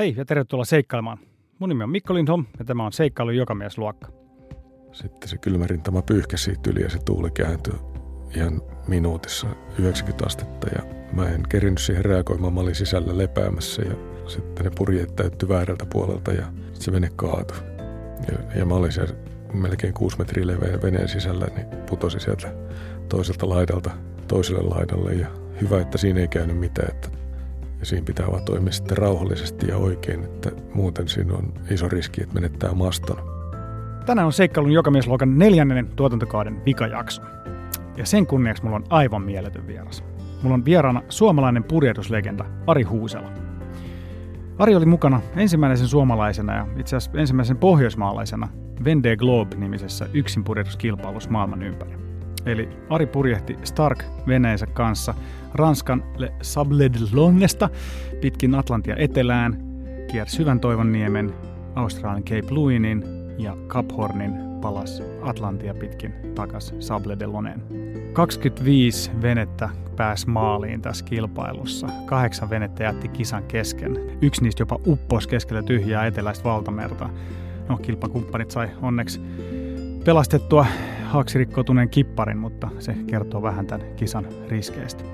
Hei ja tervetuloa seikkailemaan. Mun nimi on Mikko Lindholm ja tämä on Seikkailu jokamiesluokka. Sitten se kylmä rintama pyyhkäsi yli ja se tuuli kääntyi ihan minuutissa 90 astetta ja mä en kerinyt siihen reagoimaan. Mä olin sisällä lepäämässä ja sitten ne purjeet täyttyi väärältä puolelta ja se vene kaatui. Ja, ja mä olin siellä melkein kuusi metriä leveä veneen sisällä, niin putosi sieltä toiselta laidalta toiselle laidalle ja hyvä, että siinä ei käynyt mitään, että ja siinä pitää vaan toimia sitten rauhallisesti ja oikein, että muuten siinä on iso riski, että menettää maston. Tänään on Seikkailun jokamiesluokan neljännen tuotantokauden vikajakso. Ja sen kunniaksi mulla on aivan mieletön vieras. Mulla on vieraana suomalainen purjehduslegenda Ari Huusela. Ari oli mukana ensimmäisen suomalaisena ja itse asiassa ensimmäisen pohjoismaalaisena Vendée Globe-nimisessä yksinpurjehduskilpailussa maailman ympäri. Eli Ari purjehti Stark veneensä kanssa Ranskan Le Sable de Longesta pitkin Atlantia etelään, kiersi Syvän Toivonniemen, Australian Cape Louinin ja Cap Hornin palas Atlantia pitkin takas Sable de Loneen. 25 venettä pääsi maaliin tässä kilpailussa. Kahdeksan venettä jätti kisan kesken. Yksi niistä jopa upposi keskellä tyhjää eteläistä valtamerta. No, kilpakumppanit sai onneksi pelastettua haaksirikkoutuneen kipparin, mutta se kertoo vähän tämän kisan riskeistä.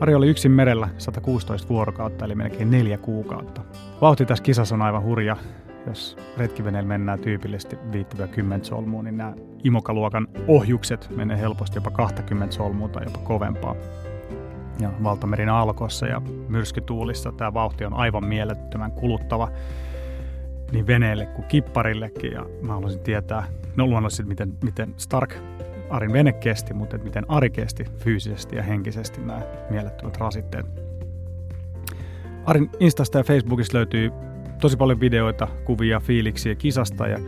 Ari oli yksin merellä 116 vuorokautta, eli melkein neljä kuukautta. Vauhti tässä kisassa on aivan hurja. Jos retkiveneellä mennään tyypillisesti 5-10 solmuun, niin nämä imokaluokan ohjukset menee helposti jopa 20 solmua tai jopa kovempaa. Ja valtamerin alkossa ja myrskytuulissa tämä vauhti on aivan mielettömän kuluttava niin veneelle kuin kipparillekin. Ja mä haluaisin tietää, no luonnollisesti, miten, miten Stark Arin vene kesti, mutta että miten Ari kesti fyysisesti ja henkisesti nämä mielettömät rasitteet. Arin Instasta ja Facebookista löytyy tosi paljon videoita, kuvia, fiiliksiä kisasta ja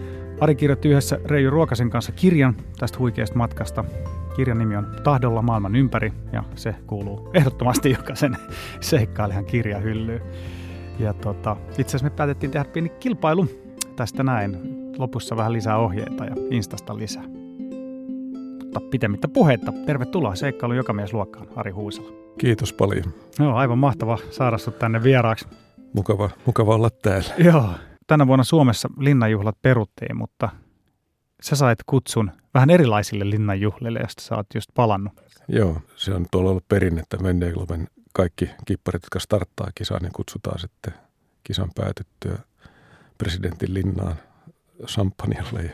Ari kirjoitti yhdessä Reijo Ruokasen kanssa kirjan tästä huikeasta matkasta. Kirjan nimi on Tahdolla maailman ympäri ja se kuuluu ehdottomasti jokaisen seikkailijan kirjahyllyyn. Ja tota, itse asiassa me päätettiin tehdä pieni kilpailu tästä näin. Lopussa vähän lisää ohjeita ja Instasta lisää. Mutta pitemmittä puhetta, tervetuloa seikkailu jokamiesluokkaan, Ari Huisala. Kiitos paljon. Joo, aivan mahtava saada sut tänne vieraaksi. Mukava, mukava olla täällä. Joo, tänä vuonna Suomessa linnanjuhlat peruttiin, mutta sä sait kutsun vähän erilaisille linnanjuhlille, josta sä oot just palannut. Joo, se on tuolla ollut perinnettä Vendée Globen kaikki kipparit, jotka starttaa kisaa, niin kutsutaan sitten kisan päätyttyä presidentin linnaan Champanjalle. Ja,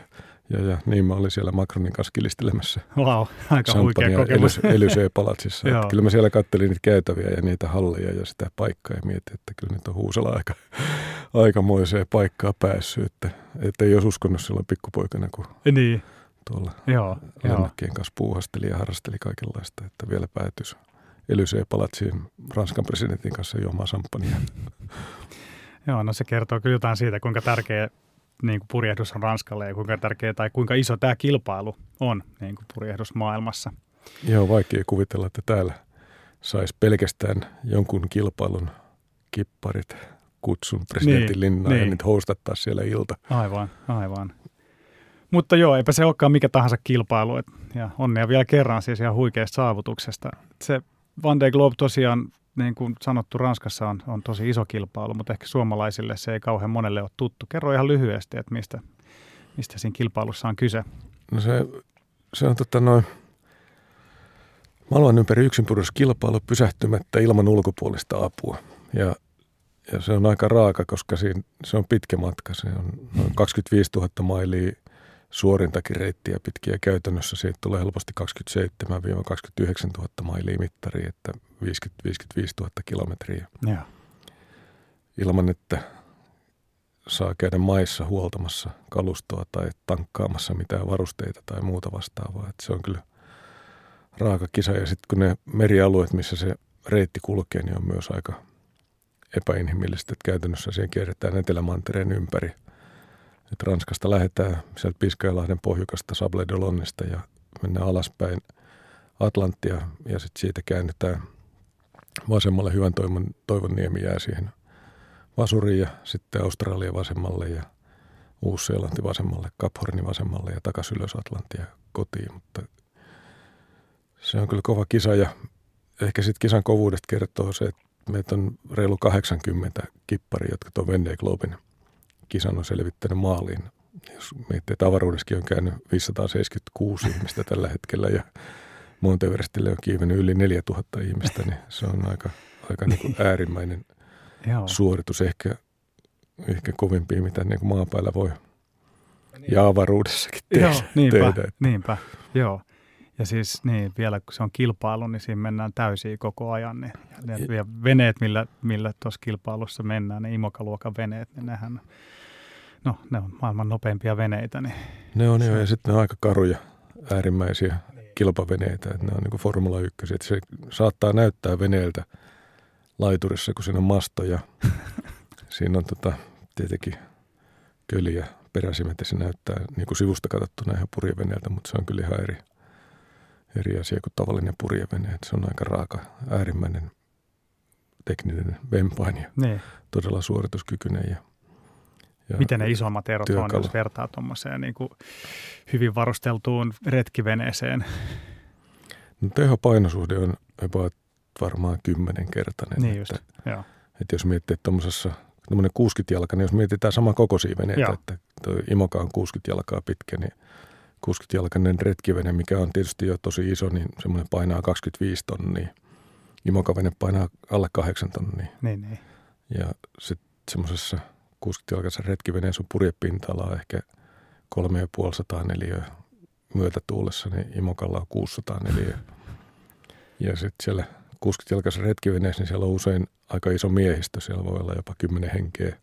ja, ja niin mä olin siellä Macronin kanssa kilistelemässä Wow, aika huikea kokemus. Elysee-palatsissa. kyllä mä siellä kattelin niitä käytäviä ja niitä halleja ja sitä paikkaa ja mietin, että kyllä nyt on huusella aika, aikamoiseen paikkaa päässyt. Että, että ei olisi uskonut silloin pikkupoikana, kun niin. tuolla joo, lennokkien kanssa puuhasteli ja harrasteli kaikenlaista, että vielä päätyisi Elysee-palatsiin Ranskan presidentin kanssa juomaan samppania. Joo, no se kertoo kyllä jotain siitä, kuinka tärkeä niin kuin purjehdus on Ranskalle ja kuinka tärkeä tai kuinka iso tämä kilpailu on niin kuin purjehdusmaailmassa. Joo, vaikea kuvitella, että täällä saisi pelkästään jonkun kilpailun kipparit kutsun presidentin niin, linnaan niin. ja nyt hostattaa siellä ilta. Aivan, aivan. Mutta joo, eipä se olekaan mikä tahansa kilpailu. Et, ja onnea vielä kerran siis ihan huikeasta saavutuksesta. Se Van de Globe tosiaan, niin kuin sanottu, Ranskassa on, on tosi iso kilpailu, mutta ehkä suomalaisille se ei kauhean monelle ole tuttu. Kerro ihan lyhyesti, että mistä, mistä siinä kilpailussa on kyse. No se, se on tota noin maailman ympäri yksinpudotuskilpailu pysähtymättä ilman ulkopuolista apua. Ja, ja se on aika raaka, koska siinä, se on pitkä matka. Se on noin 25 000 mailia suorintakin reittiä pitkiä. Käytännössä siitä tulee helposti 27-29 000 mailia mittari, että 50-55 000 kilometriä. Ja. Ilman, että saa käydä maissa huoltamassa kalustoa tai tankkaamassa mitään varusteita tai muuta vastaavaa. Että se on kyllä raaka kisa. Ja sitten kun ne merialueet, missä se reitti kulkee, niin on myös aika epäinhimillistä. Että käytännössä siihen kierretään Etelämantereen ympäri – että Ranskasta lähdetään sieltä Piskajalahden pohjukasta Sable Lonnesta ja mennään alaspäin Atlanttia ja sitten siitä käännytään vasemmalle hyvän toivon, toivon niemi jää siihen Vasuriin ja sitten Australia vasemmalle ja Uusi-Seelanti vasemmalle, Kaphorni vasemmalle ja takaisin ylös Atlantia kotiin, mutta se on kyllä kova kisa ja ehkä sitten kisan kovuudesta kertoo se, että meitä on reilu 80 kippari, jotka tuon Vendée Globin kisan on selvittänyt maaliin. Jos miettii, että avaruudessakin on käynyt 576 ihmistä tällä hetkellä ja Monteverestille on kiivennyt yli 4000 ihmistä, niin se on aika, aika niin kuin äärimmäinen Joo. suoritus. Ehkä, ehkä kovimpia, mitä niin kuin maapäällä voi ja avaruudessakin tehdä. Joo, niinpä, tehdä. niinpä, joo. Ja siis niin, vielä kun se on kilpailu, niin siinä mennään täysiä koko ajan. Niin, ja, ja veneet, millä, millä tuossa kilpailussa mennään, ne imokaluokan veneet, niin nehän, no ne on maailman nopeimpia veneitä. Niin Ne on se- jo, ja sitten ne on aika karuja, äärimmäisiä kilpaveneitä, että ne on niin kuin Formula 1. Että se saattaa näyttää veneeltä laiturissa, kun siinä on mastoja. siinä on tota, tietenkin köliä peräsimet ja se näyttää niin kuin sivusta katsottuna ihan purjeveneeltä, mutta se on kyllä ihan eri, eri asia kuin tavallinen purjevene. Että se on aika raaka, äärimmäinen tekninen vempain ja niin. todella suorituskykyinen. Ja, ja Miten ne isommat erot on, työkalu. jos vertaa tuommoiseen niin kuin hyvin varusteltuun retkiveneeseen? No, tehopainosuhde on about varmaan kymmenenkertainen. Niin just, että, joo. että jos miettii, että tuommoisessa tuommoinen 60 jalka, niin jos mietitään sama kokoisia veneitä, Joo. että tuo Imoka on 60 jalkaa pitkä, niin 60-jalkainen retkivene, mikä on tietysti jo tosi iso, niin semmoinen painaa 25 tonnia. Imokavene painaa alle 8 tonnia. Niin, niin. Ja sitten semmoisessa 60-jalkaisessa retkiveneessä on purjepinta-alaa ehkä 3500 neliöä myötätuulessa, niin Imokalla on 600 neliöä. Ja sitten siellä 60-jalkaisessa retkiveneessä, niin siellä on usein aika iso miehistö. Siellä voi olla jopa 10 henkeä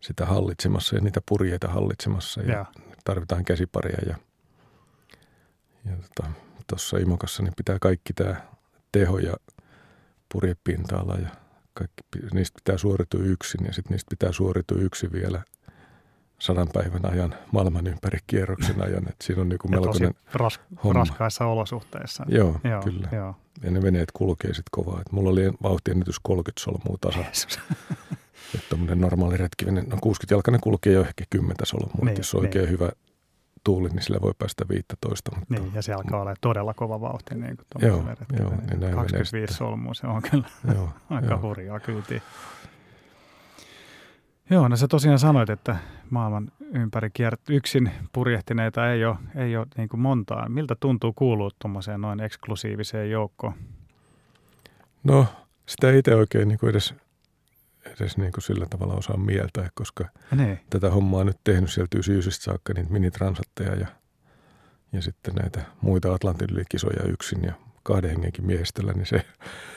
sitä hallitsemassa ja niitä purjeita hallitsemassa. Ja Joo. Tarvitaan käsiparia. Ja, ja tuossa Imokassa niin pitää kaikki tämä teho ja purjepinta-ala ja kaikki, niistä pitää suoritua yksin ja sitten niistä pitää suoritua yksin vielä sadan päivän ajan maailman ympäri kierroksen ajan. Et siinä on niinku tosi melkoinen, ras, homma. raskaissa olosuhteissa. joo, Joo, kyllä. Joo. Ja ne veneet kulkee sitten kovaa. Et mulla oli vauhtiennätys 30 solmua tasa. Että tämmöinen normaali retkivene, no 60-jalkainen kulkee jo ehkä 10 solmua. Niin, Niin, jos on oikein niin. hyvä tuuli, niin sillä voi päästä 15. Mutta Niin, ja se alkaa olla todella kova vauhti. Niin kuin Joo, joo, retkelle. niin näin 25 menee solmua, se on kyllä joo, aika joo. hurjaa kyytiä. Joo, no sä tosiaan sanoit, että maailman ympäri kiert yksin purjehtineita ei ole, ei ole niin kuin montaa. Miltä tuntuu kuulua tuommoiseen noin eksklusiiviseen joukkoon? No, sitä ei itse oikein niin kuin edes, edes niin kuin sillä tavalla osaa mieltää, koska Niin, tätä hommaa on nyt tehnyt sieltä 99 saakka niitä minitransatteja ja, ja sitten näitä muita Atlantin yli kisoja yksin ja kahden hengenkin miehistöllä, niin se,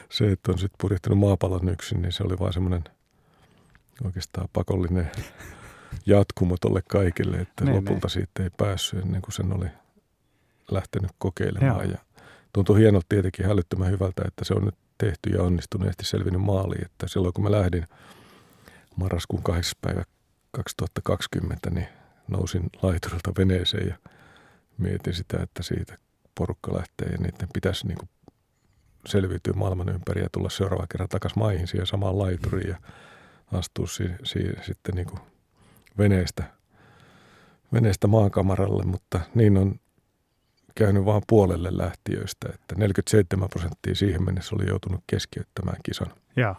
se että on sitten purjehtinut maapallon yksin, niin se oli vaan semmoinen oikeastaan pakollinen jatkumo tolle kaikille, että niin, lopulta niin. siitä ei päässyt ennen kuin sen oli lähtenyt kokeilemaan. Joo. Ja tuntui hienolta tietenkin hälyttömän hyvältä, että se on nyt tehty ja onnistuneesti selvinnyt maaliin. Että silloin kun mä lähdin marraskuun 8. päivä 2020, niin nousin laiturilta veneeseen ja mietin sitä, että siitä porukka lähtee ja niiden pitäisi niin kuin selviytyä maailman ympäri ja tulla seuraava kerran takaisin maihin siihen samaan laituriin ja astua si, si, sitten niin kuin veneestä, veneestä maakamaralle, mutta niin on käynyt vain puolelle lähtiöistä, että 47 prosenttia siihen mennessä oli joutunut keskeyttämään kisan. joo,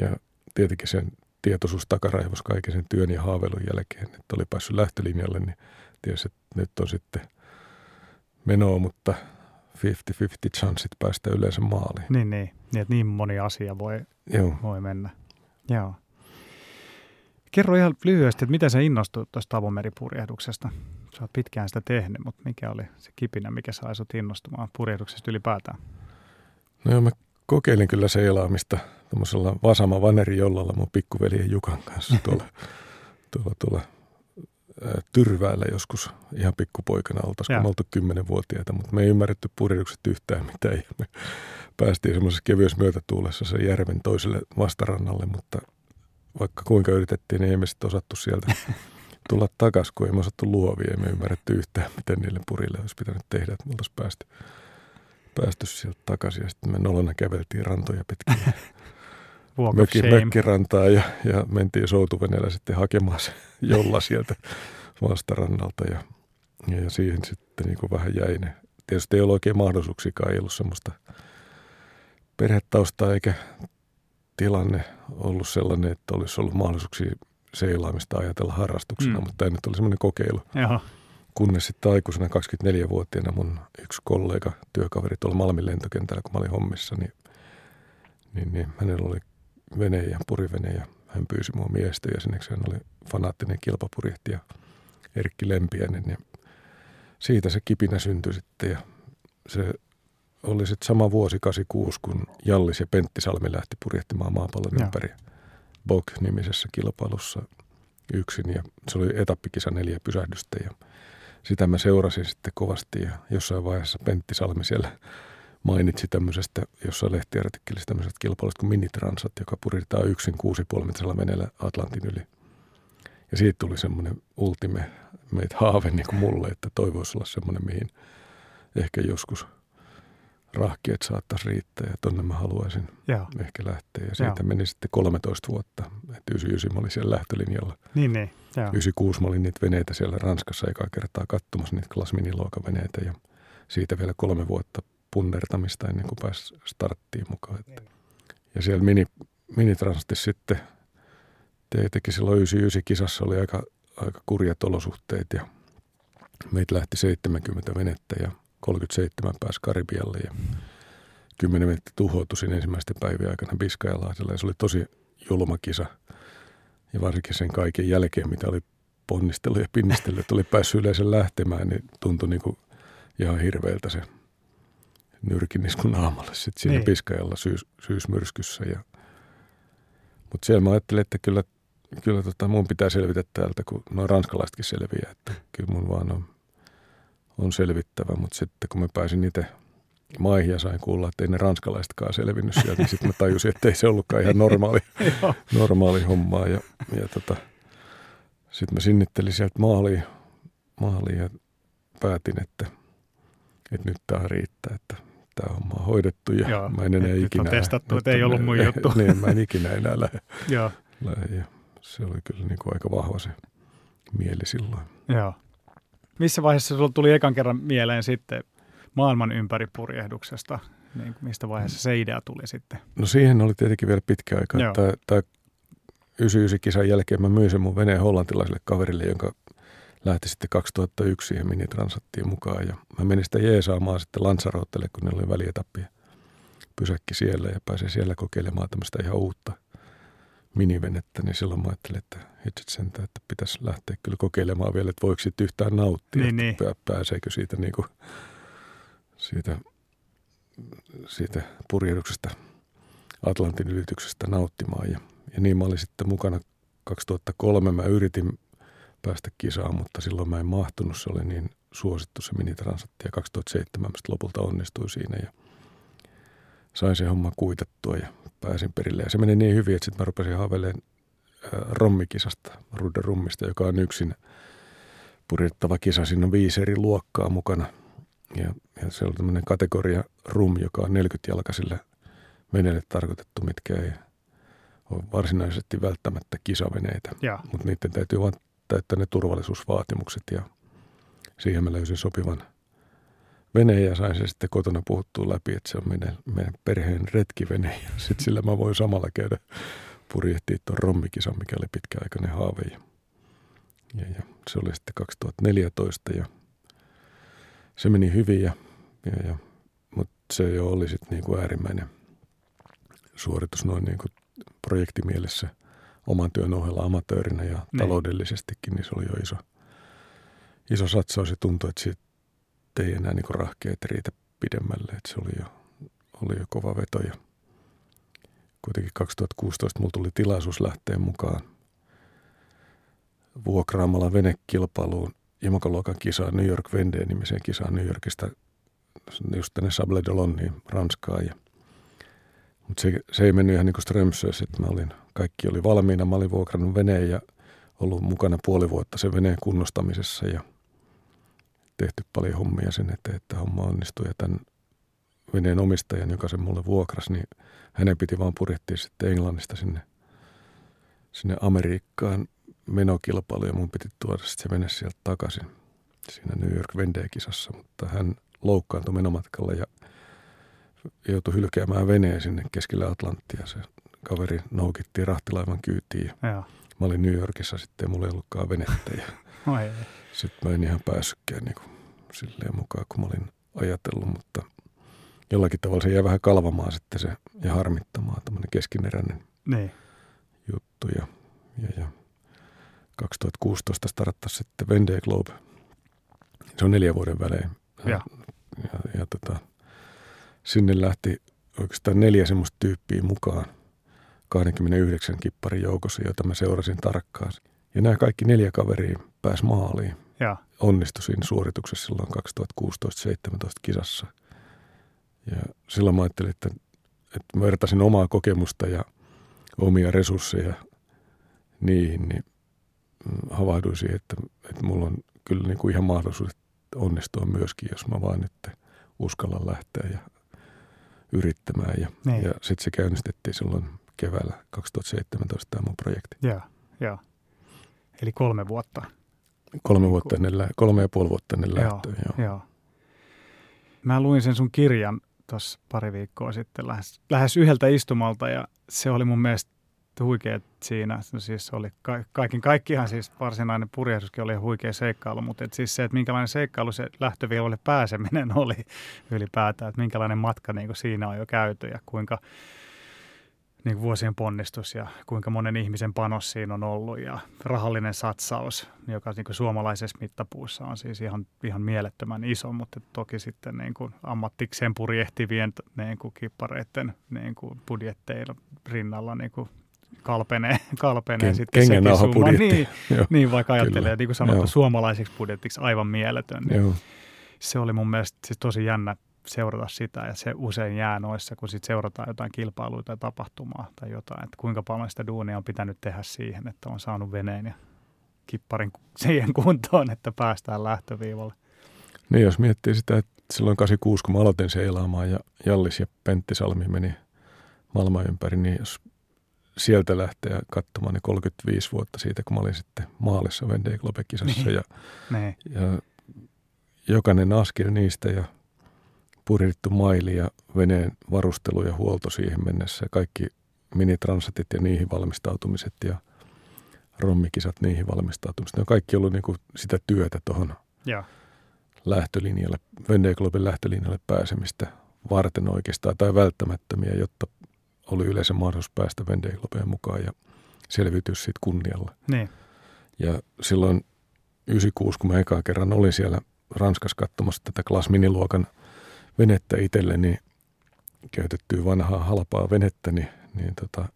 Ja tietenkin sen tietoisuus takaraivos kaiken sen työn ja haaveilun jälkeen, että oli päässyt lähtölinjalle, niin tiesi, että nyt on sitten menoa, mutta 50-50 chanssit päästä yleensä maaliin. niin, niin, niin, että niin moni asia voi, Joo. voi mennä. Joo. Kerro ihan lyhyesti, että miten sä innostuit tuosta avomeripurjehduksesta? Sä oot pitkään sitä tehnyt, mutta mikä oli se kipinä, mikä sai sut innostumaan purjehduksesta ylipäätään? No joo, mä kokeilin kyllä seilaamista tuommoisella Vasama Vaneri jollalla mun pikkuveljen Jukan kanssa tuolla, tuolla, tuolla ää, Tyrväällä joskus ihan pikkupoikana oltaisiin, kun me oltu kymmenenvuotiaita, mutta me ei ymmärretty purjehdukset yhtään mitään ja me päästiin semmoisessa kevyessä myötätuulessa sen järven toiselle vastarannalle, mutta vaikka kuinka yritettiin, niin ei me sitten osattu sieltä tulla takaisin, kun ei me osattu luovia, ei me ymmärretty yhtään, miten niille purille olisi pitänyt tehdä, että me oltaisiin päästy, päästy sieltä takaisin. Ja sitten me nolona käveltiin rantoja pitkin. Mökki, mökkirantaa ja, ja mentiin soutuveneellä sitten hakemaan se jolla sieltä vastarannalta ja, ja, siihen sitten niin kuin vähän jäi ne. Tietysti ei ollut oikein mahdollisuuksiakaan, ei ollut semmoista perhetaustaa eikä tilanne ollut sellainen, että olisi ollut mahdollisuuksia seilaamista ajatella harrastuksena, mm. mutta tämä nyt oli semmoinen kokeilu. Joo. Kunnes sitten aikuisena 24-vuotiaana mun yksi kollega, työkaveri tuolla Malmin lentokentällä, kun mä olin hommissa, niin, niin, niin hänellä oli vene ja purivene ja hän pyysi mua miestä ja sinneksi hän oli fanaattinen kilpapurjehtija Erkki Lempiäinen ja siitä se kipinä syntyi sitten ja se oli sitten sama vuosi 86, kun Jallis ja Pentti Salmi lähti purjehtimaan maapallon ympäri Bog-nimisessä kilpailussa yksin ja se oli etappikisa neljä pysähdystä ja sitä mä seurasin sitten kovasti ja jossain vaiheessa Pentti Salmi siellä mainitsi tämmöisestä, jossain lehtiartikkelissa tämmöisestä kilpailusta kuin Minitransat, joka purjetaan yksin 6,5 metrillä veneellä Atlantin yli. Ja siitä tuli semmoinen ultime meitä haave niin kuin mulle, että toivoisi olla semmoinen, mihin ehkä joskus rahkeet saattaisi riittää ja tonne mä haluaisin Joo. ehkä lähteä. Ja siitä Joo. meni sitten 13 vuotta, että 99 mä olin siellä lähtölinjalla. Niin, niin. Joo. 96 mä olin niitä veneitä siellä Ranskassa ekaa kertaa katsomassa, niitä klasminiluokan veneitä ja siitä vielä kolme vuotta punnertamista ennen kuin pääsi starttiin mukaan. Että. Ja siellä mini, minitransatissa sitten teki silloin 99 kisassa oli aika, aika kurjat olosuhteet ja meitä lähti 70 venettä ja 37 pääsi Karibialle ja 10 venettä tuhoutui siinä ensimmäisten päivien aikana Biskajalahdella ja se oli tosi julma kisa. Ja varsinkin sen kaiken jälkeen, mitä oli ponnistellut ja pinnistellyt, että oli päässyt yleensä lähtemään, niin tuntui niin kuin ihan hirveältä se nyrkinisku naamalle sitten siinä Niin. Piskajalla syys, syysmyrskyssä. Ja, mutta siellä mä ajattelin, että kyllä, kyllä tota, mun pitää selvitä täältä, kun nuo ranskalaisetkin selviää, että kyllä mun vaan on, on selvittävä. Mutta sitten kun mä pääsin itse maihin ja sain kuulla, että ei ne ranskalaisetkaan selvinnyt sieltä, niin sitten mä tajusin, että ei se ollutkaan ihan normaali, normaali hommaa. Ja, ja tota, sitten mä sinnittelin sieltä maaliin, maaliin ja päätin, että, että nyt tämä riittää, että tämä homma on hoidettu ja Joo, mä en enää että nyt on ikinä... testattu, että ei ollut mun juttu. niin, mä en ikinä enää lähde, Joo. lähde. Ja se oli kyllä niin kuin aika vahva se mieli silloin. Joo. Missä vaiheessa sulla tuli ekan kerran mieleen sitten maailman ympäripurjehduksesta? Niin, mistä vaiheessa se idea tuli sitten? No siihen oli tietenkin vielä pitkä aika. Tämä, tämä 99-kisan jälkeen mä myin sen mun veneen hollantilaiselle kaverille, jonka lähti sitten 2001 siihen minitransattiin mukaan. Ja mä menin sitä jeesaamaan sitten Lanzarotelle, kun ne oli välietappi. Pysäkki siellä ja pääsin siellä kokeilemaan tämmöistä ihan uutta minivenettä. Niin silloin mä ajattelin, että hitsit sentään, että pitäisi lähteä kyllä kokeilemaan vielä, että voiko siitä yhtään nauttia. Niin, että niin. pää- Pääseekö siitä, niin kuin, siitä, siitä purjehduksesta Atlantin ylityksestä nauttimaan. Ja, ja niin mä olin sitten mukana 2003. Mä yritin päästä kisaan, mutta silloin mä en mahtunut. Se oli niin suosittu se minitransatti ja 2007 mä sitten lopulta onnistuin siinä ja sain sen homman kuitattua ja pääsin perille. Ja se meni niin hyvin, että sitten mä rupesin haaveilemaan rommikisasta, Rudde Rummista, joka on yksin purjettava kisa. Siinä on viisi eri luokkaa mukana. Ja, ja se oli tämmöinen kategoria rum, joka on 40-jalkaisille veneille tarkoitettu, mitkä ei ole varsinaisesti välttämättä kisaveneitä. Mutta niiden täytyy vain täyttää ne turvallisuusvaatimukset ja siihen mä löysin sopivan veneen ja sain sen sitten kotona puhuttua läpi, että se on meidän, meidän perheen retkivene ja sitten sillä mä voin samalla käydä purjehtia tuon rommikisan, mikä oli pitkäaikainen haave. Ja, ja, ja se oli sitten 2014 ja se meni hyvin, ja, ja, ja, mutta se jo oli sitten niin kuin äärimmäinen suoritus noin niin kuin projektimielessä oman työn ohella amatöörinä ja Niin. taloudellisestikin, niin se oli jo iso, iso satsaus ja tuntui, että siitä ei enää niin rahkeet riitä pidemmälle, että se oli jo, oli jo kova veto ja kuitenkin 2016 mulla tuli tilaisuus lähteä mukaan vuokraamalla venekilpailuun Imokoluokan kisaan New York Vendée nimiseen kisaan New Yorkista just tänne Sable d'Olonniin Ranskaan. Ja, mutta se, se, ei mennyt ihan niin kuin Strömsössä, että mä olin, kaikki oli valmiina. Mä olin vuokrannut veneen ja ollut mukana puoli vuotta sen veneen kunnostamisessa ja tehty paljon hommia sen eteen, että homma onnistui. Ja tämän veneen omistajan, joka sen mulle vuokrasi, niin hänen piti vaan purjehtia sitten Englannista sinne, sinne Amerikkaan menokilpailu ja mun piti tuoda sitten se vene sieltä takaisin siinä New York Vendée-kisassa, mutta hän loukkaantui menomatkalla ja joutui hylkäämään veneen sinne keskelle Atlanttia. Se kaveri noukittiin rahtilaivan kyytiin. Ja mä olin New Yorkissa sitten ja mulla ei ollutkaan venettä. Ja. Sitten mä en ihan päässytkään niin kuin silleen mukaan, kun mä olin ajatellut, mutta jollakin tavalla se jäi vähän kalvamaan sitten se ja harmittamaan tämmöinen keskineräinen Niin. juttu. Ja, ja, ja 2016 starttasi sitten Vendée Globe. Se on neljän vuoden välein. Ja. ja, ja tota, sinne lähti oikeastaan neljä semmoista tyyppiä mukaan 29 kipparin joukossa, jota mä seurasin tarkkaan. Ja nämä kaikki neljä kaveria pääsi maaliin. Ja. Onnistui siinä suorituksessa silloin 2016-17 kisassa. Ja silloin mä ajattelin, että, että mä vertasin omaa kokemusta ja omia resursseja niihin, niin mm, havahduin siihen, että, että mulla on kyllä niin kuin ihan mahdollisuudet onnistua myöskin, jos mä vaan nyt uskallan lähteä ja yrittämään. Ja, Niin. ja sitten se käynnistettiin silloin keväällä 2017 tämä mun projekti. Ja. Ja. Eli kolme vuotta. Kolme, vuotta ennen, lä- kolme ja puoli vuotta ennen lähtöä. Joo. Joo. Mä luin sen sun kirjan tuossa pari viikkoa sitten lähes, lähes yhdeltä istumalta ja se oli mun mielestä huikea siinä. No siis oli ka- kaiken kaikkiaan siis varsinainen purjehduskin oli huikea seikkailu, mutta et siis se, että minkälainen seikkailu se lähtöviivalle pääseminen oli ylipäätään, että minkälainen matka niin siinä on jo käyty ja kuinka niin kuin vuosien ponnistus ja kuinka monen ihmisen panos siinä on ollut ja rahallinen satsaus, joka niin kuin suomalaisessa mittapuussa on siis ihan, ihan mielettömän iso, mutta toki sitten niin kuin ammattikseen purjehtivien niin kuin kippareiden niin kuin budjetteilla rinnalla niin kuin kalpenee, kalpenee Ken, sitten sekin summa. budjetti. Niin, Joo. niin, vaikka Kyllä. ajattelee, niin kuin sanottu, Joo. suomalaiseksi budjettiksi aivan mieletön. Niin Joo. se oli mun mielestä siis tosi jännä seurata sitä ja se usein jää noissa, kun sit seurataan jotain kilpailuja tai tapahtumaa tai jotain, että kuinka paljon sitä duunia on pitänyt tehdä siihen, että on saanut veneen ja kipparin siihen kuntoon, että päästään lähtöviivalle. Niin jos miettii sitä, että silloin 86, kun mä aloitin seilaamaan ja Jallis ja Pentti Salmi meni maailman ympäri, niin jos sieltä lähtee katsomaan niin 35 vuotta siitä, kun mä olin sitten maalissa Vendée Globe-kisassa Niin. ja, Niin, ja jokainen askel niistä ja purjehdittu maili ja veneen varustelu ja huolto siihen mennessä kaikki minitransitit ja niihin valmistautumiset ja rommikisat niihin valmistautumiset. Ne on kaikki ollut niin kuin sitä työtä tuohon ja, lähtölinjalle, Vendée Globen lähtölinjalle pääsemistä varten oikeastaan tai välttämättömiä, jotta oli yleensä mahdollisuus päästä Vendée Globeen mukaan ja selviytyä siitä kunnialla. niin, Ja silloin 96, kun mä ekaa kerran olin siellä Ranskassa katsomassa tätä Class Miniluokan venettä itselle, niin käytettyä vanhaa halpaa venettä, niin, niin tota,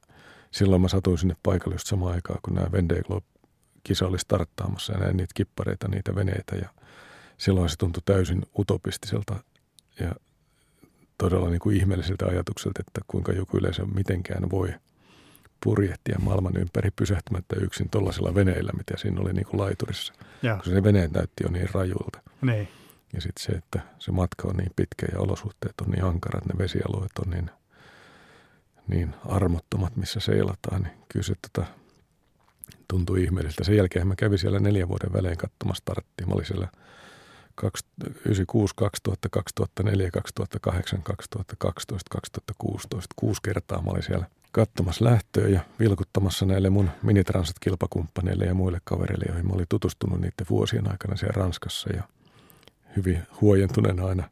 silloin mä satuin sinne paikalle just samaan aikaan, kun nämä Vendée Globe-kisa oli starttaamassa ja näin niitä kippareita, niitä veneitä ja silloin se tuntui täysin utopistiselta ja todella niin kuin ihmeelliseltä ajatukselta, että kuinka joku yleensä mitenkään voi purjehtia maailman ympäri pysähtymättä yksin tuollaisilla veneillä, mitä siinä oli niin kuin laiturissa. ja, Kun se veneet näytti jo niin rajuilta. niin, Ja sitten se, että se matka on niin pitkä ja olosuhteet on niin ankarat, ne vesialueet on niin, niin armottomat, missä seilataan, niin kyllä se tota, tuntui ihmeelliseltä. Sen jälkeen mä kävin siellä neljän vuoden välein katsomassa starttia. Mä olin siellä 96, 2000, 2004, 2008, 2012, 2016. Kuusi kertaa mä olin siellä katsomassa lähtöä ja vilkuttamassa näille mun minitransit-kilpakumppaneille ja muille kavereille, joihin mä olin tutustunut niiden vuosien aikana siellä Ranskassa. Ja hyvin huojentuneena aina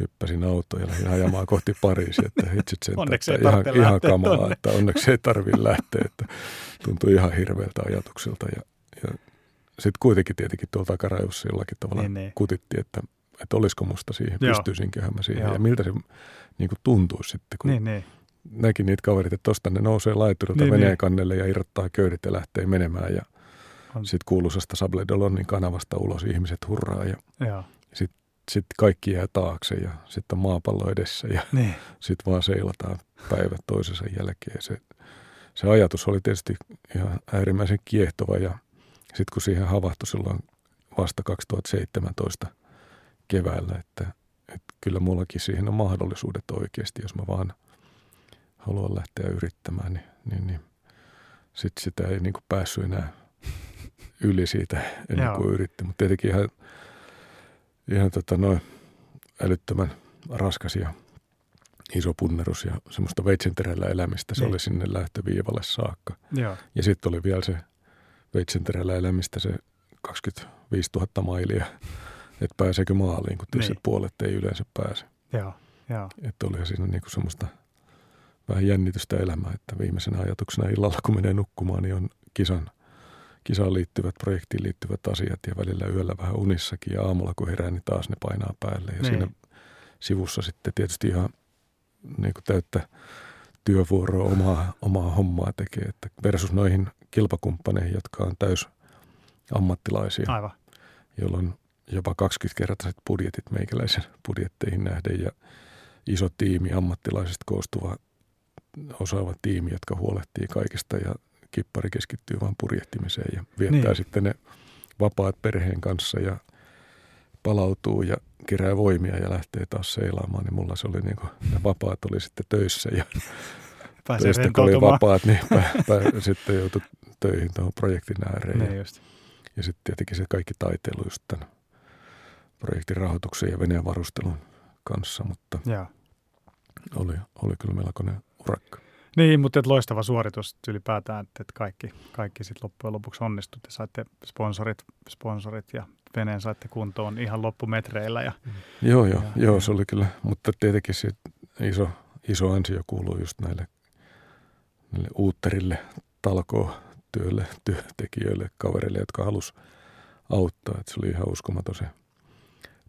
hyppäsin autoon ja lähdin ajamaan kohti Pariisia, että hitsit sen, Onneksi että ei ihan, ihan kamalaa, tonne. että onneksi ei tarvitse lähteä, että tuntui ihan hirveältä ajatukselta ja, ja sitten kuitenkin tietenkin tuolla takarajussa jollakin tavalla Niin, niin, kutitti, että, että olisiko musta siihen, Joo. pystyisinköhän mä siihen Joo. ja miltä se niin kuin tuntuisi sitten, kun niin, niin, näki niitä kaverit, että tosta ne nousee laiturilta Niin, niin, veneen niin. kannelle ja irrottaa köydet ja lähtee menemään ja On. sitten kuuluisasta Sable Dolonin kanavasta ulos ihmiset hurraa ja sitten kaikki jää taakse ja sitten on maapallo edessä ja niin, sitten vaan seilataan päivät toisensa jälkeen. Se, se ajatus oli tietysti ihan äärimmäisen kiehtova ja sitten kun siihen havahtui silloin vasta 2017 keväällä, että, että kyllä mullakin siihen on mahdollisuudet oikeasti, jos mä vaan haluan lähteä yrittämään, niin, niin, niin sitten sitä ei niin kuin päässyt enää yli siitä ennen Joo. kuin yritti. Mutta tietenkin ihan, ihan tota noin älyttömän raskas ja iso punnerus ja semmoista veitsenterällä elämistä. Se Niin. oli sinne lähtöviivalle saakka. Joo. Ja sitten oli vielä se veitsenterällä elämistä se 25 000 mailia, että pääseekö maaliin, kun tietysti Niin. puolet ei yleensä pääse. Joo. Joo. Että olihan siinä niinku semmoista vähän jännitystä elämää, että viimeisenä ajatuksena illalla, kun menee nukkumaan, niin on kisan, kisaan liittyvät, projektiin liittyvät asiat ja välillä yöllä vähän unissakin ja aamulla kun herää, niin taas ne painaa päälle. Ja Niin. siinä sivussa sitten tietysti ihan niin kuin täyttä työvuoroa omaa, omaa hommaa tekee, että versus noihin kilpakumppaneihin, jotka on täys ammattilaisia, Aivan. jolloin jopa 20-kertaiset budjetit meikäläisen budjetteihin nähden ja iso tiimi ammattilaisista koostuva osaava tiimi, jotka huolehtii kaikesta ja kippari keskittyy vain purjehtimiseen ja viettää Niin. sitten ne vapaat perheen kanssa ja palautuu ja kerää voimia ja lähtee taas seilaamaan, niin mulla se oli niin kuin, ne vapaat oli sitten töissä ja Pääsee töistä kun oli vapaat, niin pä, pä, sitten joutui töihin tuohon projektin ääreen. Ja Niin just. ja sitten tietenkin se kaikki taiteilu just tämän projektin rahoituksen ja veneen varustelun kanssa, mutta Joo. oli, oli kyllä melkoinen urakka. Niin, mutta et loistava suoritus ylipäätään, että et kaikki, kaikki sitten loppujen lopuksi onnistui. Te saitte sponsorit, sponsorit ja veneen saitte kuntoon ihan loppumetreillä. Ja, Joo, joo, Ja- joo, se oli kyllä, mutta tietenkin se iso, iso ansio kuuluu just näille, näille uutterille talkootyölle, työntekijöille, kavereille, jotka halus auttaa. Et se oli ihan uskomaton se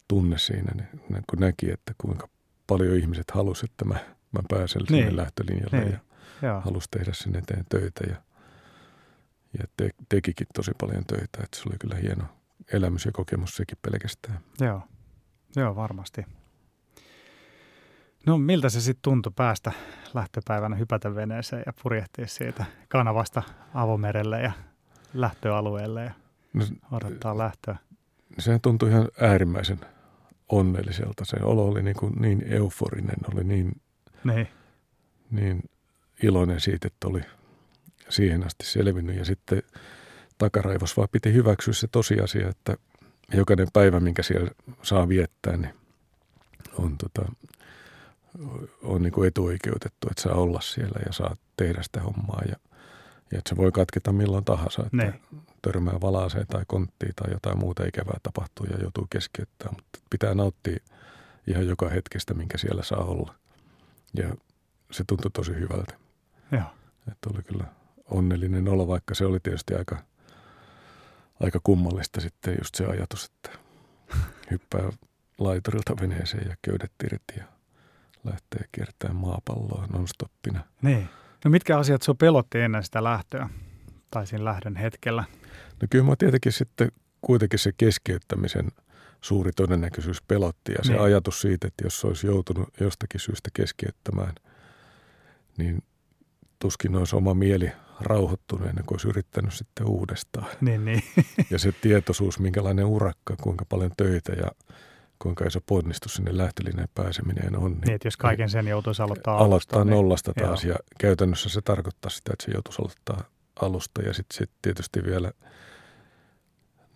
tunne siinä, niin kun näki, että kuinka paljon ihmiset halusivat, että mä, mä pääsen sinne Niin. lähtölinjalle Niin. ja joo. halusi tehdä sen eteen töitä ja, ja te, tekikin tosi paljon töitä. Että se oli kyllä hieno elämys ja kokemus sekin pelkästään. Joo, joo varmasti. No miltä se sitten tuntui päästä lähtöpäivänä hypätä veneeseen ja purjehtia siitä kanavasta avomerelle ja lähtöalueelle ja No, odottaa lähtöä? sehän tuntui ihan äärimmäisen onnelliselta. Se olo oli niin, kuin niin euforinen, oli niin, Niin, niin iloinen siitä, että oli siihen asti selvinnyt. Ja sitten takaraivos vaan piti hyväksyä se tosiasia, että jokainen päivä, minkä siellä saa viettää, niin on, tota, on niin kuin etuoikeutettu, että saa olla siellä ja saa tehdä sitä hommaa. Ja, ja että se voi katketa milloin tahansa, että Niin. törmää valaaseen tai konttiin tai jotain muuta ikävää tapahtuu ja joutuu keskeyttämään. Mutta pitää nauttia ihan joka hetkestä, minkä siellä saa olla. Ja se tuntui tosi hyvältä. Joo. Että oli kyllä onnellinen olo, vaikka se oli tietysti aika, aika kummallista sitten just se ajatus, että hyppää laiturilta veneeseen ja köydet irti ja lähtee kiertämään maapalloa nonstoppina. Niin. No mitkä asiat sinua pelotti ennen sitä lähtöä tai siinä lähdön hetkellä? No kyllä mä tietenkin sitten kuitenkin se keskeyttämisen suuri todennäköisyys pelotti ja se Niin. ajatus siitä, että jos olisi joutunut jostakin syystä keskeyttämään, niin tuskin olisi oma mieli rauhoittunut ennen kuin olisi yrittänyt sitten uudestaan. Niin, niin. Ja se tietoisuus, minkälainen urakka, kuinka paljon töitä ja kuinka iso ponnistus sinne lähtölinjaan pääseminen on. niin, että jos kaiken sen joutuisi aloittaa alusta. aloittaa niin, nollasta taas joo. ja käytännössä se tarkoittaa sitä, että se joutuisi aloittaa alusta ja sitten sit tietysti vielä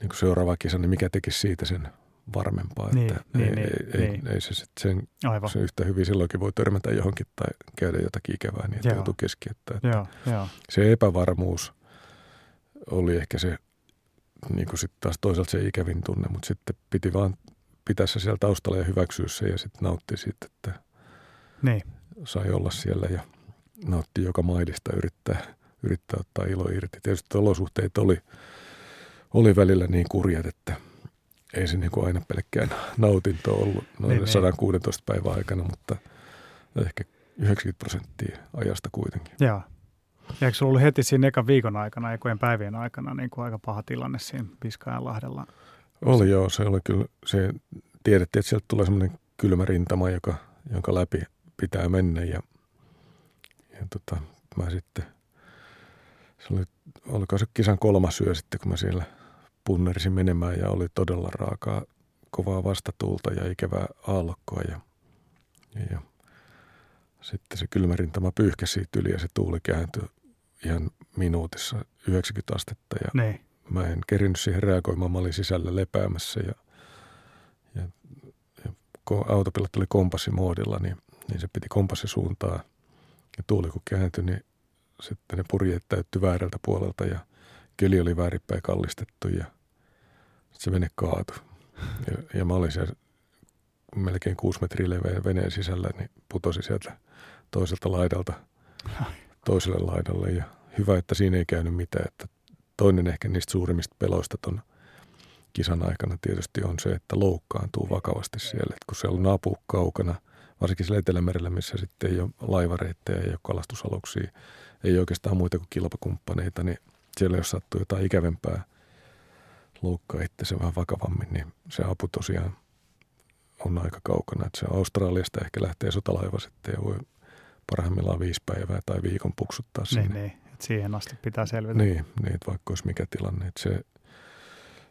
niin seuraava kisa, niin mikä tekisi siitä sen varmempaa, Niin, että niin, ei, niin, ei, niin. ei, ei se sitten sen Aivan. yhtä hyvin silloinkin voi törmätä johonkin tai käydä jotakin ikävää niin, että Joo. joutuu keskeyttämään. Joo, joo. Se epävarmuus oli ehkä se niin kuin sitten taas toisaalta se ikävin tunne, mutta sitten piti vaan pitää se siellä taustalla ja hyväksyä se ja sitten nauttia siitä, että Niin, sai olla siellä ja nautti joka mailista yrittää, yrittää ottaa ilo irti. Tietysti olosuhteet oli, oli välillä niin kurjat, että ei se niin kuin aina pelkkään nautinto ollut noin Niin, niin, niin. 116 päivän aikana, mutta ehkä 90 prosenttia ajasta kuitenkin. joo. Ja eikö ollut heti siinä ekan viikon aikana, ekojen päivien aikana niin kuin aika paha tilanne siinä Piskajanlahdella? Oli joo, se oli kyllä, se tiedettiin, että sieltä tulee semmoinen kylmä rintama, joka, jonka läpi pitää mennä ja, ja tota, mä sitten, se oli, oliko se kisan kolmas yö sitten, kun mä siellä punnerisin menemään ja oli todella raakaa, kovaa vastatuulta ja ikävää aallokkoa ja, ja, sitten se kylmä rintama pyyhkäsi siitä yli ja se tuuli kääntyi ihan minuutissa 90 astetta ja Niin, mä en kerinyt siihen reagoimaan, mä olin sisällä lepäämässä ja, ja, ja kun autopilot oli kompassimoodilla, niin niin se piti kompassisuuntaa. Ja tuuli kun kääntyi, niin sitten ne purjeet täyttyi väärältä puolelta ja keli oli väärinpäin kallistettu ja se vene kaatui. Ja, ja mä olin siellä melkein kuusi metriä leveä veneen sisällä, niin putosi sieltä toiselta laidalta toiselle laidalle. Ja hyvä, että siinä ei käynyt mitään. Että toinen ehkä niistä suurimmista peloista ton kisan aikana tietysti on se, että loukkaantuu vakavasti siellä. Että kun siellä on apu kaukana, varsinkin siellä Etelämerellä, missä sitten ei ole laivareittejä, ei ole kalastusaluksia, ei oikeastaan muita kuin kilpakumppaneita, niin siellä jos sattuu jotain ikävempää loukkaa itse vähän vakavammin, niin se apu tosiaan on aika kaukana. Että se Australiasta ehkä lähtee sotalaiva sitten ja voi parhaimmillaan viisi päivää tai viikon puksuttaa Niin, sinne. niin. Et siihen asti pitää selvitä. Niin, niin että vaikka olisi mikä tilanne. Että se,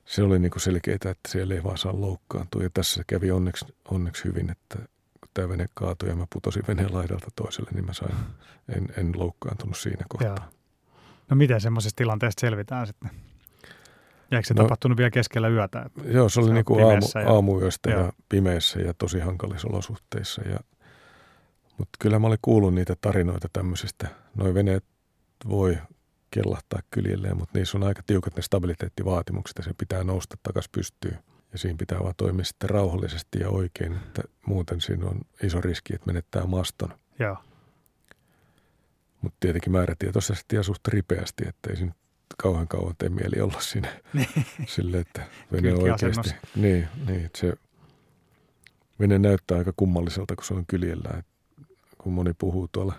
se oli niin selkeää, että siellä ei vaan saa loukkaantua. Ja tässä kävi onneksi, onneksi hyvin, että kun tämä vene kaatui ja mä putosin veneen laidalta toiselle, niin mä sain, en, en loukkaantunut siinä kohtaa. Joo. No miten semmoisesta tilanteesta selvitään sitten? Ja eikö se No- tapahtunut vielä keskellä yötä? Joo, se oli niin kuin aamu, ja- aamuyöstä ja, joo. ja pimeässä ja tosi hankalissa olosuhteissa. Ja, mutta kyllä mä olin kuullut niitä tarinoita tämmöisistä. Noin veneet voi kellahtaa kyljelleen, mutta niissä on aika tiukat ne stabiliteettivaatimukset ja se pitää nousta takaisin pystyyn. Ja siinä pitää vaan toimia sitten rauhallisesti ja oikein, että muuten siinä on iso riski, että menettää maston. Joo. Mutta tietenkin määrätietoisesti ja suht ripeästi, että ei siinä kauhean kauan tee mieli olla siinä sille, että vene oikeasti. Niin, niin, että se vene näyttää aika kummalliselta, kun se on kyljellä. Et kun moni puhuu tuolla,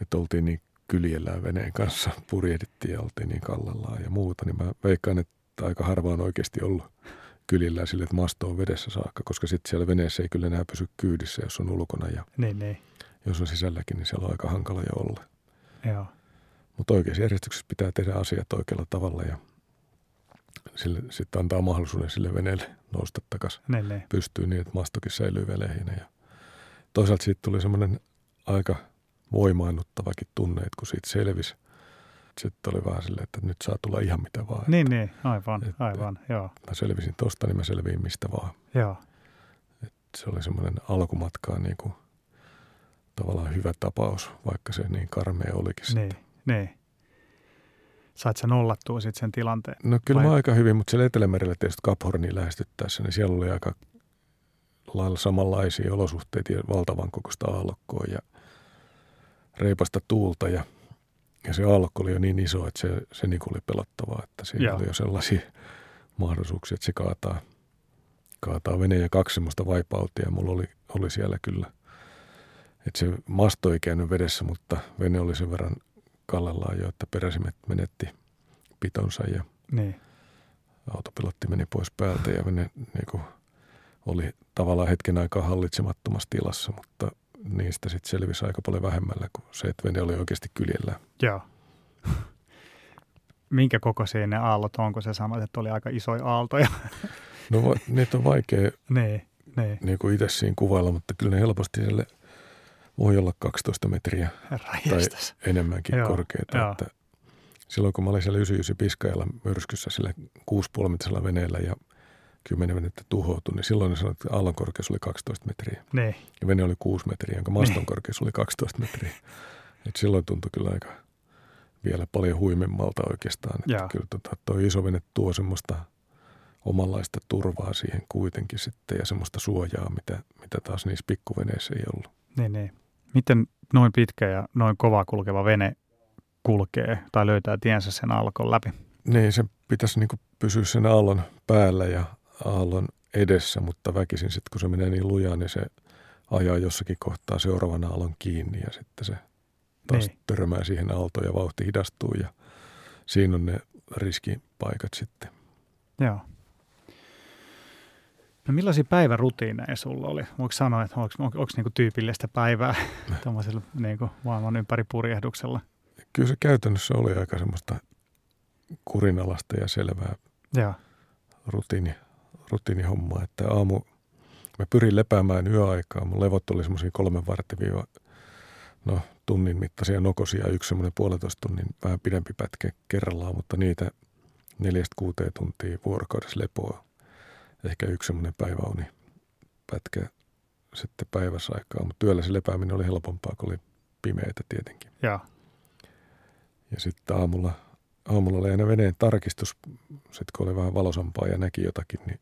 että oltiin niin kyljellään veneen kanssa, purjehdittiin ja oltiin niin kallellaan ja muuta, niin mä veikkaan, että aika harva on oikeasti ollut kyljellään sille, että masto on vedessä saakka, koska sitten siellä veneessä ei kyllä enää pysy kyydissä, jos on ulkona ja Niin, niin. jos on sisälläkin, niin siellä on aika hankala jo olla. Joo. Mutta oikeassa järjestyksessä pitää tehdä asiat oikealla tavalla ja sille sitten antaa mahdollisuuden sille veneelle nousta takaisin Niin, niin. pystyyn niin, että mastokin säilyy velehinä. Ja toisaalta siitä tuli semmoinen aika voimaannuttavakin tunne, että kun siitä selvisi, sitten oli vähän silleen, että nyt saa tulla ihan mitä vaan. Niin, niin. Aivan, Että- aivan. Joo. Mä selvisin tosta, niin mä selviin mistä vaan. Joo. Se oli semmoinen alkumatkaan niin kuin, tavallaan hyvä tapaus, vaikka se niin karmea olikin. sitten. Niin. Sait sä nollattua sitten sen tilanteen? No kyllä Vai- mä aika hyvin, mutta siellä Etelämerellä tietysti Cap Hornia lähestyttäessä, niin siellä oli aika lailla samanlaisia olosuhteita ja valtavan kokoista aallokkoa ja reipasta tuulta ja, ja se aallokko oli jo niin iso, että se, se niin oli pelottavaa, että siinä Joo. oli jo sellaisia mahdollisuuksia, että se kaataa, kaataa veneen ja kaksi semmoista vaipautia mulla oli, oli siellä kyllä. Että se masto ei käynyt vedessä, mutta vene oli sen verran kallellaan jo, että peräsimet menetti pitonsa ja Niin. autopilotti meni pois päältä ja vene niin kuin, oli tavallaan hetken aikaa hallitsemattomassa tilassa, mutta niistä sitten selvisi aika paljon vähemmällä kuin se, että vene oli oikeasti kyljellä. Joo. Minkä kokoisia ne aallot on, kun sä sanoit, että oli aika isoja aaltoja? No niitä on vaikea niin, niin. niin kuin itse siinä kuvailla, mutta kyllä ne helposti siellä voi olla 12 metriä tai enemmänkin Joo, korkeita. Että silloin kun mä olin siellä 99 Piskajalla myrskyssä sillä 6,5 veneellä ja 10 venettä tuhoutui, niin silloin ne sanoi, että aallon korkeus oli 12 metriä. Niin, Ja vene oli 6 metriä, jonka maston Niin. korkeus oli 12 metriä. Et silloin tuntui kyllä aika vielä paljon huimemmalta oikeastaan. Että Joo. kyllä tota, toi iso vene tuo semmoista omanlaista turvaa siihen kuitenkin sitten ja semmoista suojaa, mitä, mitä taas niissä pikkuveneissä ei ollut. niin, niin. Miten noin pitkä ja noin kova kulkeva vene kulkee tai löytää tiensä sen aallokon läpi? Niin, se pitäisi niin pysyä sen aallon päällä ja aallon edessä, mutta väkisin sitten kun se menee niin lujaa, niin se ajaa jossakin kohtaa seuraavan aallon kiinni ja sitten se taas Niin. törmää siihen aaltoon ja vauhti hidastuu ja siinä on ne riskipaikat sitten. Joo. No millaisia päivärutiineja sulla oli? Voiko sanoa, että onko, onko, onko niinku tyypillistä päivää tämmöisellä niinku maailman ympäri purjehduksella? Kyllä se käytännössä oli aika semmoista kurinalasta ja selvää Joo, rutiini, rutiinihommaa, että aamu mä pyrin lepäämään yöaikaa. Mun levot oli semmoisia kolmen vartin viiva, no tunnin mittaisia nokosia, yksi semmoinen puolitoista tunnin vähän pidempi pätkä kerrallaan, mutta niitä neljästä kuuteen tuntia vuorokaudessa lepoa. Ehkä yksi semmoinen päiväuni pätkä sitten päiväsaikaa, mutta työllä se lepääminen oli helpompaa, kun oli pimeitä tietenkin. Joo. Ja sitten aamulla, aamulla oli aina veneen tarkistus, sitten kun oli vähän valosampaa ja näki jotakin, niin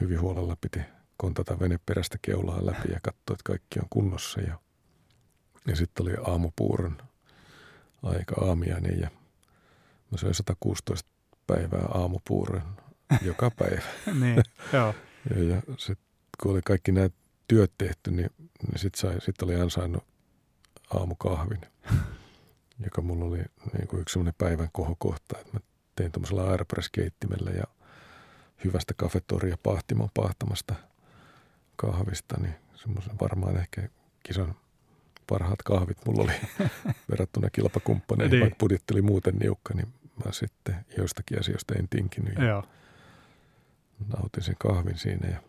hyvin huolella piti kontata vene perästä keulaa läpi ja katsoa, että kaikki on kunnossa. Ja, ja sitten oli aamupuuron aika aamiainen ja mä söin 116 päivää aamupuuron joka päivä. niin, joo. ja, ja sitten kun oli kaikki nämä työt tehty, niin, niin sitten sit oli ansainnut aamukahvin, joka mulla oli niin kuin yksi sellainen päivän kohokohta, että mä tein tuommoisella Airpress-keittimellä ja hyvästä kafetoria pahtimon pahtamasta kahvista, niin semmoisen varmaan ehkä kisan parhaat kahvit mulla oli verrattuna kilpakumppaneihin, niin. vaikka budjetti oli muuten niukka, niin mä sitten joistakin asioista en tinkinyt Joo. Nautin sen kahvin siinä. Ja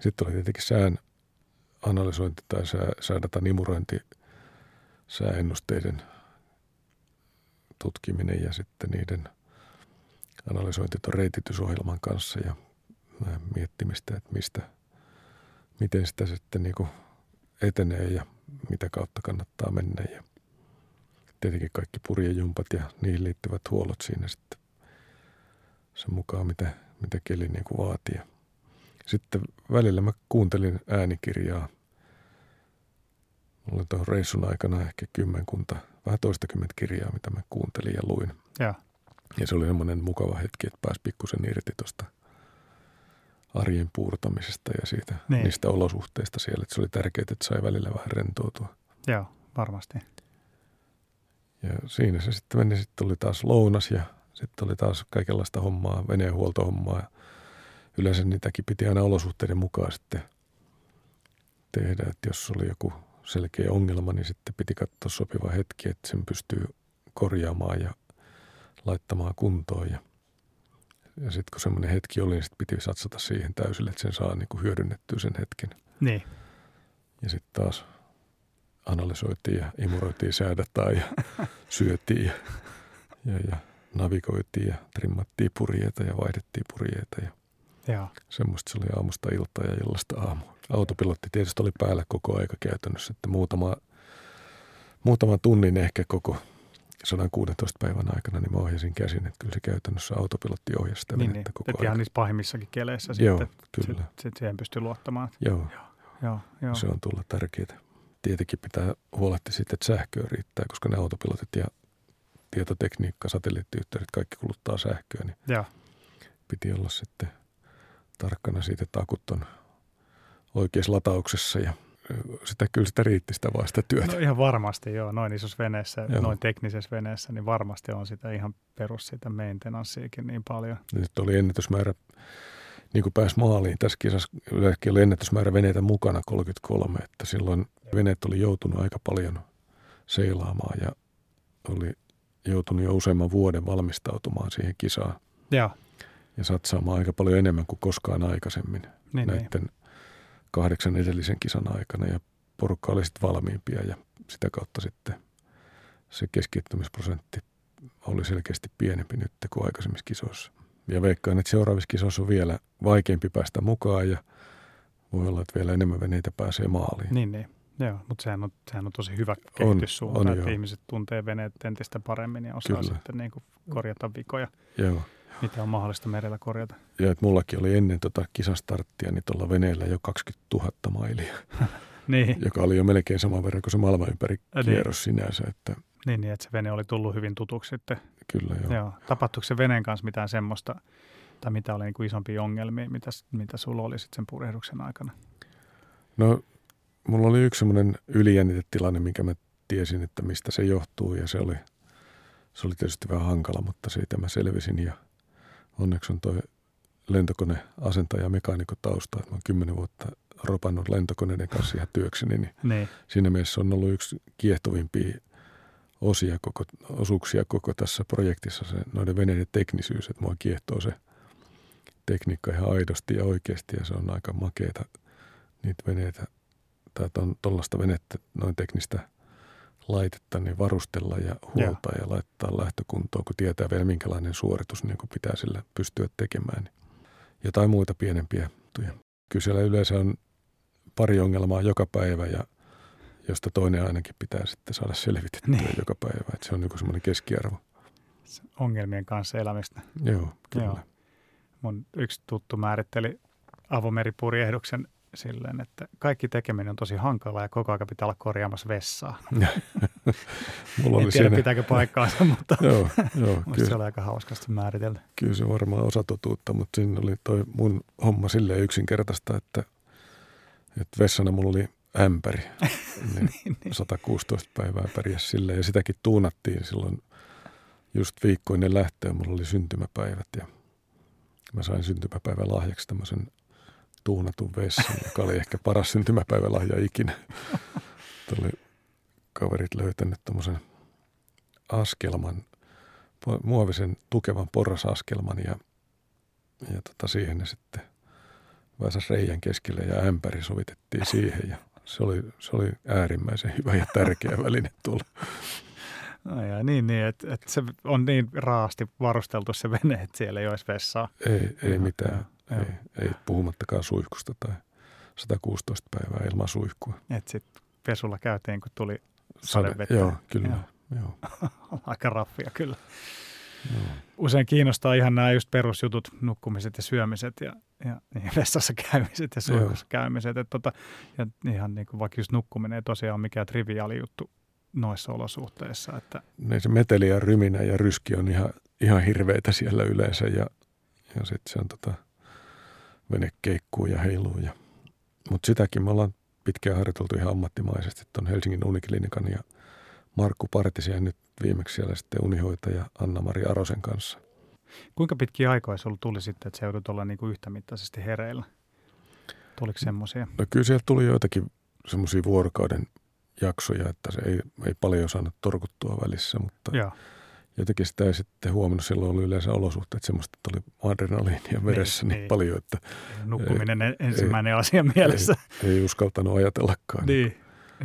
sitten oli tietenkin sään analysointi tai sää, säädatan imurointi, sääennusteiden tutkiminen ja sitten niiden analysointi tuon reititysohjelman kanssa ja miettimistä, että mistä, miten sitä sitten niin etenee ja mitä kautta kannattaa mennä ja tietenkin kaikki purjejumpat ja niihin liittyvät huollot siinä sitten sen mukaan, mitä, mitä keli niin kuin vaatii. Sitten välillä mä kuuntelin äänikirjaa. Mulla oli tuohon reissun aikana ehkä kymmenkunta, vähän toistakymmentä kirjaa, mitä mä kuuntelin ja luin. Ja. Ja se oli semmoinen mukava hetki, että pääsi pikkusen irti tuosta arjen puurtamisesta ja siitä, niin. niistä olosuhteista siellä. Että se oli tärkeää, että sai välillä vähän rentoutua. Joo, varmasti. Ja siinä se sitten meni. Sitten oli taas lounas ja sitten oli taas kaikenlaista hommaa, veneenhuoltohommaa. Yleensä niitäkin piti aina olosuhteiden mukaan sitten tehdä. Että jos oli joku selkeä ongelma, niin sitten piti katsoa sopiva hetki, että sen pystyy korjaamaan ja laittamaan kuntoon. Ja, ja sitten kun semmoinen hetki oli, niin sitten piti satsata siihen täysille, että sen saa niin kuin hyödynnettyä sen hetken. Niin. Ja sitten taas analysoitiin ja imuroitiin säädätaan ja syötiin ja, ja, ja navigoitiin ja trimmattiin purjeita ja vaihdettiin purjeita ja Joo. semmoista se oli aamusta iltaa ja illasta aamua. Autopilotti tietysti oli päällä koko aika käytännössä, että muutama, muutama tunnin ehkä koko 116 päivän aikana, niin mä ohjasin käsin, että kyllä se käytännössä autopilotti ohjasi sitä Niin, venettä niin. koko Et ajan. ihan niissä pahimmissakin keleissä Joo, sitten. kyllä. Sitten sit siihen pystyy luottamaan. Joo, Joo, joo. se on tulla tärkeää. Tietenkin pitää huolehtia siitä, että sähköä riittää, koska ne autopilotit ja tietotekniikka, satelliittiyhteydet, kaikki kuluttaa sähköä, niin Joo. piti olla sitten tarkkana siitä, että akut on oikeassa latauksessa ja sitä kyllä sitä riitti sitä vaan sitä työtä. No ihan varmasti joo, noin isossa veneessä, Joo. noin teknisessä veneessä, niin varmasti on sitä ihan perus sitä maintenanssiakin niin paljon. Nyt oli ennätysmäärä, niin kuin pääsi maaliin. Tässä kisassa yleensäkin oli ennätysmäärä veneitä mukana 33, että silloin veneet oli joutunut aika paljon seilaamaan ja oli joutunut jo useamman vuoden valmistautumaan siihen kisaan Joo, ja satsaamaan aika paljon enemmän kuin koskaan aikaisemmin niin, niin. näiden kahdeksan edellisen kisan aikana ja porukka oli sitten valmiimpia ja sitä kautta sitten se keskittymisprosentti oli selkeästi pienempi nyt kuin aikaisemmissa kisoissa. Ja veikkaan, että seuraavissa kisoissa on vielä vaikeampi päästä mukaan ja voi olla, että vielä enemmän veneitä pääsee maaliin. Niin, niin. Joo, mutta sehän on, sehän on tosi hyvä kehityssuunta, on että joo. ihmiset tuntee veneet entistä paremmin ja osaa Kyllä. sitten niin kuin korjata vikoja, Joo. mitä on mahdollista merellä korjata. Ja että mullakin oli ennen tota kisastarttia niin tuolla veneellä jo 20 000 mailia, Niin, joka oli jo melkein saman verran kuin se maailman ympäri Niin. kierros sinänsä. Että niin, niin, että se vene oli tullut hyvin tutuksi sitten. kyllä joo. Joo. Joo. Tapahtuiko se veneen kanssa mitään semmoista, tai mitä oli niin kuin isompia ongelmia, mitä, mitä sulla oli sitten sen purjehduksen aikana? No, mulla oli yksi semmoinen ylijännitetilanne, minkä mä tiesin, että mistä se johtuu ja se oli, se oli tietysti vähän hankala, mutta siitä mä selvisin ja onneksi on toi lentokoneasentaja ja mekaanikko tausta, että mä oon kymmenen vuotta ropannut lentokoneiden kanssa ihan työkseni, niin Niin, siinä mielessä on ollut yksi kiehtovimpia osia koko, osuuksia koko tässä projektissa, se noiden veneiden teknisyys, että mua kiehtoo se tekniikka ihan aidosti ja oikeasti ja se on aika makeeta niitä veneitä tai tuollaista venettä, noin teknistä laitetta, niin varustella ja huoltaa ja laittaa lähtökuntoon, kun tietää vielä minkälainen suoritus niin kuin pitää sillä pystyä tekemään. Niin jotain muita pienempiä. Kyllä siellä yleensä on pari ongelmaa joka päivä ja josta toinen ainakin pitää sitten saada selvitettyä Niin. joka päivä. Että se on niin semmoinen keskiarvo. Ongelmien kanssa elämistä. Joo, kyllä. Joo. Mun yksi tuttu määritteli avomeripurjehduksen silleen, että kaikki tekeminen on tosi hankalaa ja koko ajan pitää olla korjaamassa vessaa. Mulla en oli tiedä siinä, pitääkö paikkaansa, mutta joo, joo musta se kyllä, oli aika hauskasti määritelty. kyllä se varmaan osa totuutta, mutta siinä oli toi mun homma silleen yksinkertaista, että, että vessana mulla oli ämpäri. Niin niin, niin. 116 päivää pärjäs sille ja sitäkin tuunattiin silloin just viikkoinen lähtöön. Mulla oli syntymäpäivät ja mä sain syntymäpäivän lahjaksi tämmöisen tuunatun vessan, joka oli ehkä paras syntymäpäivälahja ikinä. Oli kaverit löytänyt tämmöisen askelman, muovisen tukevan porrasaskelman ja, ja tota siihen ne sitten väsäs reijän keskelle ja ämpäri sovitettiin siihen ja se oli, se oli äärimmäisen hyvä ja tärkeä väline tuolla. No ja niin, niin että, että se on niin raasti varusteltu se vene, että siellä ei olisi vessaa. Ei, ei mitään, joo, ei, ei puhumattakaan suihkusta tai 116 päivää ilman suihkua. Että sitten pesulla käytiin, kun tuli Sade, Sadevettä. joo, kyllä. Joo. Joo. Aika raffia kyllä. Joo. Usein kiinnostaa ihan nämä just perusjutut, nukkumiset ja syömiset ja, ja niin vessassa käymiset ja suihkussa käymiset. Et tota, ja ihan niin kuin vaikka just nukkuminen ei tosiaan ole mikään triviaali juttu noissa olosuhteissa. Että, Ne se meteli ja ryminä ja ryski on ihan, ihan hirveitä siellä yleensä ja, ja sitten se on tota, vene keikkuu ja heiluu. Ja, mutta sitäkin me ollaan pitkään harjoiteltu ihan ammattimaisesti tuon Helsingin Uniklinikan ja Markku Partisen ja nyt viimeksi siellä sitten unihoitaja Anna-Mari Arosen kanssa. kuinka pitkiä aikoja sulla tuli sitten, että se joudut olla niin kuin yhtämittaisesti hereillä? Tuliko semmoisia? No kyllä sieltä tuli joitakin semmoisia vuorokauden jaksoja, että se ei, ei paljon saanut torkuttua välissä, mutta Joo. Jotenkin sitä ei sitten huomannut. Silloin oli yleensä olosuhteet semmoista, että oli adrenaliinia veressä niin, niin. niin paljon, että Nukkuminen ei, ensimmäinen ei, asia mielessä. ei, ei uskaltanut ajatellakaan. niin,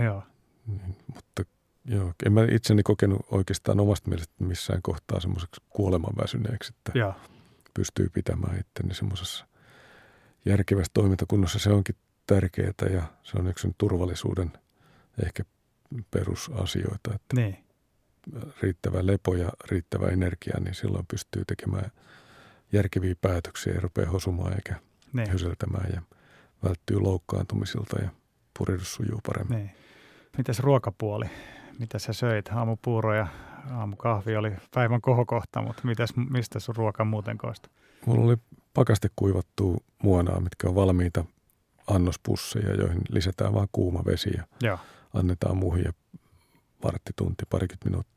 joo. Niin, mutta joo, en mä itseni kokenut oikeastaan omasta mielestä missään kohtaa semmoiseksi kuolemanväsyneeksi, että Joo. pystyy pitämään itteni semmoisessa järkevässä toimintakunnossa. Se onkin tärkeää ja se on yksi turvallisuuden ehkä perusasioita, että Niin. Riittävä lepo ja riittävä energia, niin silloin pystyy tekemään järkeviä päätöksiä, ei rupea hosumaan eikä Niin. hyseltämään ja välttyy loukkaantumisilta ja purihdus sujuu paremmin. Niin. Mitäs ruokapuoli? Mitä sä söit? Aamupuuro ja aamukahvi oli päivän kohokohta, mutta mitäs, mistä sun ruoka muuten koostui? Mulla oli pakaste kuivattua muonaa, mitkä on valmiita annospusseja, joihin lisätään vain kuuma vesi ja Joo. annetaan muhia varttitunti, parikymmentä minuuttia.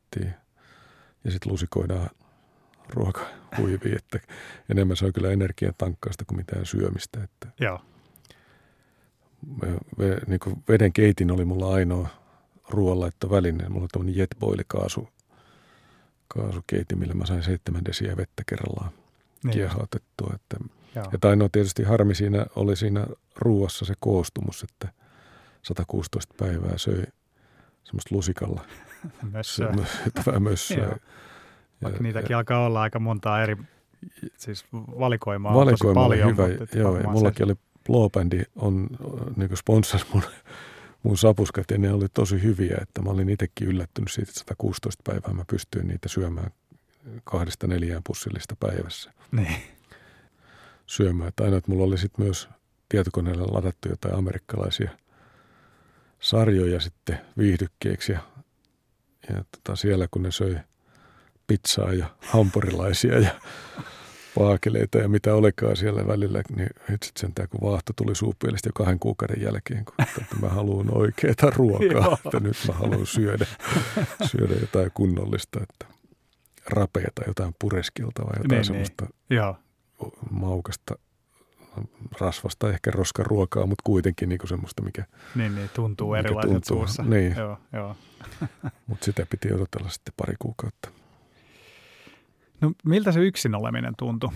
Ja sitten lusikoidaan ruoka huiviin, että enemmän se on kyllä energian tankkausta kuin mitään syömistä. Että Joo. ve, niin kuin veden keitin oli mulla ainoa ruoanlaitto väline. Mulla on tämmöinen jetboili kaasu, kaasukeiti, millä mä sain seitsemän desiä vettä kerrallaan Niin. kiehautettua. Että, Joo. ja ainoa tietysti harmi siinä oli siinä ruuassa se koostumus, että 116 päivää söi semmoista lusikalla Myös se, syöttävää mössöä. Joo. vaikka niitäkin alkaa olla aika montaa eri, siis valikoimaa on Valikoima tosi oli paljon. hyvä. mutta Joo, ja mullakin oli Blowbandi on niin sponsors mun, mun sapuskat ja ne oli tosi hyviä, että mä olin itsekin yllättynyt siitä, että 116 päivää mä pystyin niitä syömään kahdesta neljään pussillista päivässä Niin. syömään. Että aina, että mulla oli sitten myös tietokoneella ladattu jotain amerikkalaisia sarjoja sitten viihdykkeeksi ja, ja tota, siellä kun ne söi pizzaa ja hampurilaisia ja paakeleita ja mitä olikaan siellä välillä, niin hitsit sentään kun vaahto tuli suupielestä jo kahden kuukauden jälkeen, kun että mä haluan oikeaa ruokaa, että nyt mä haluan syödä, syödä jotain kunnollista, että rapeata, jotain pureskiltavaa, jotain Niin, semmoista Joo. maukasta rasvasta, ehkä roskaruokaa, mutta kuitenkin niin kuin semmoista, mikä, Niin, niin, tuntuu Mikä erilaiset tuntuu, suussa. niin. Joo, joo. mutta sitä piti odotella sitten pari kuukautta. No miltä se yksin oleminen tuntui?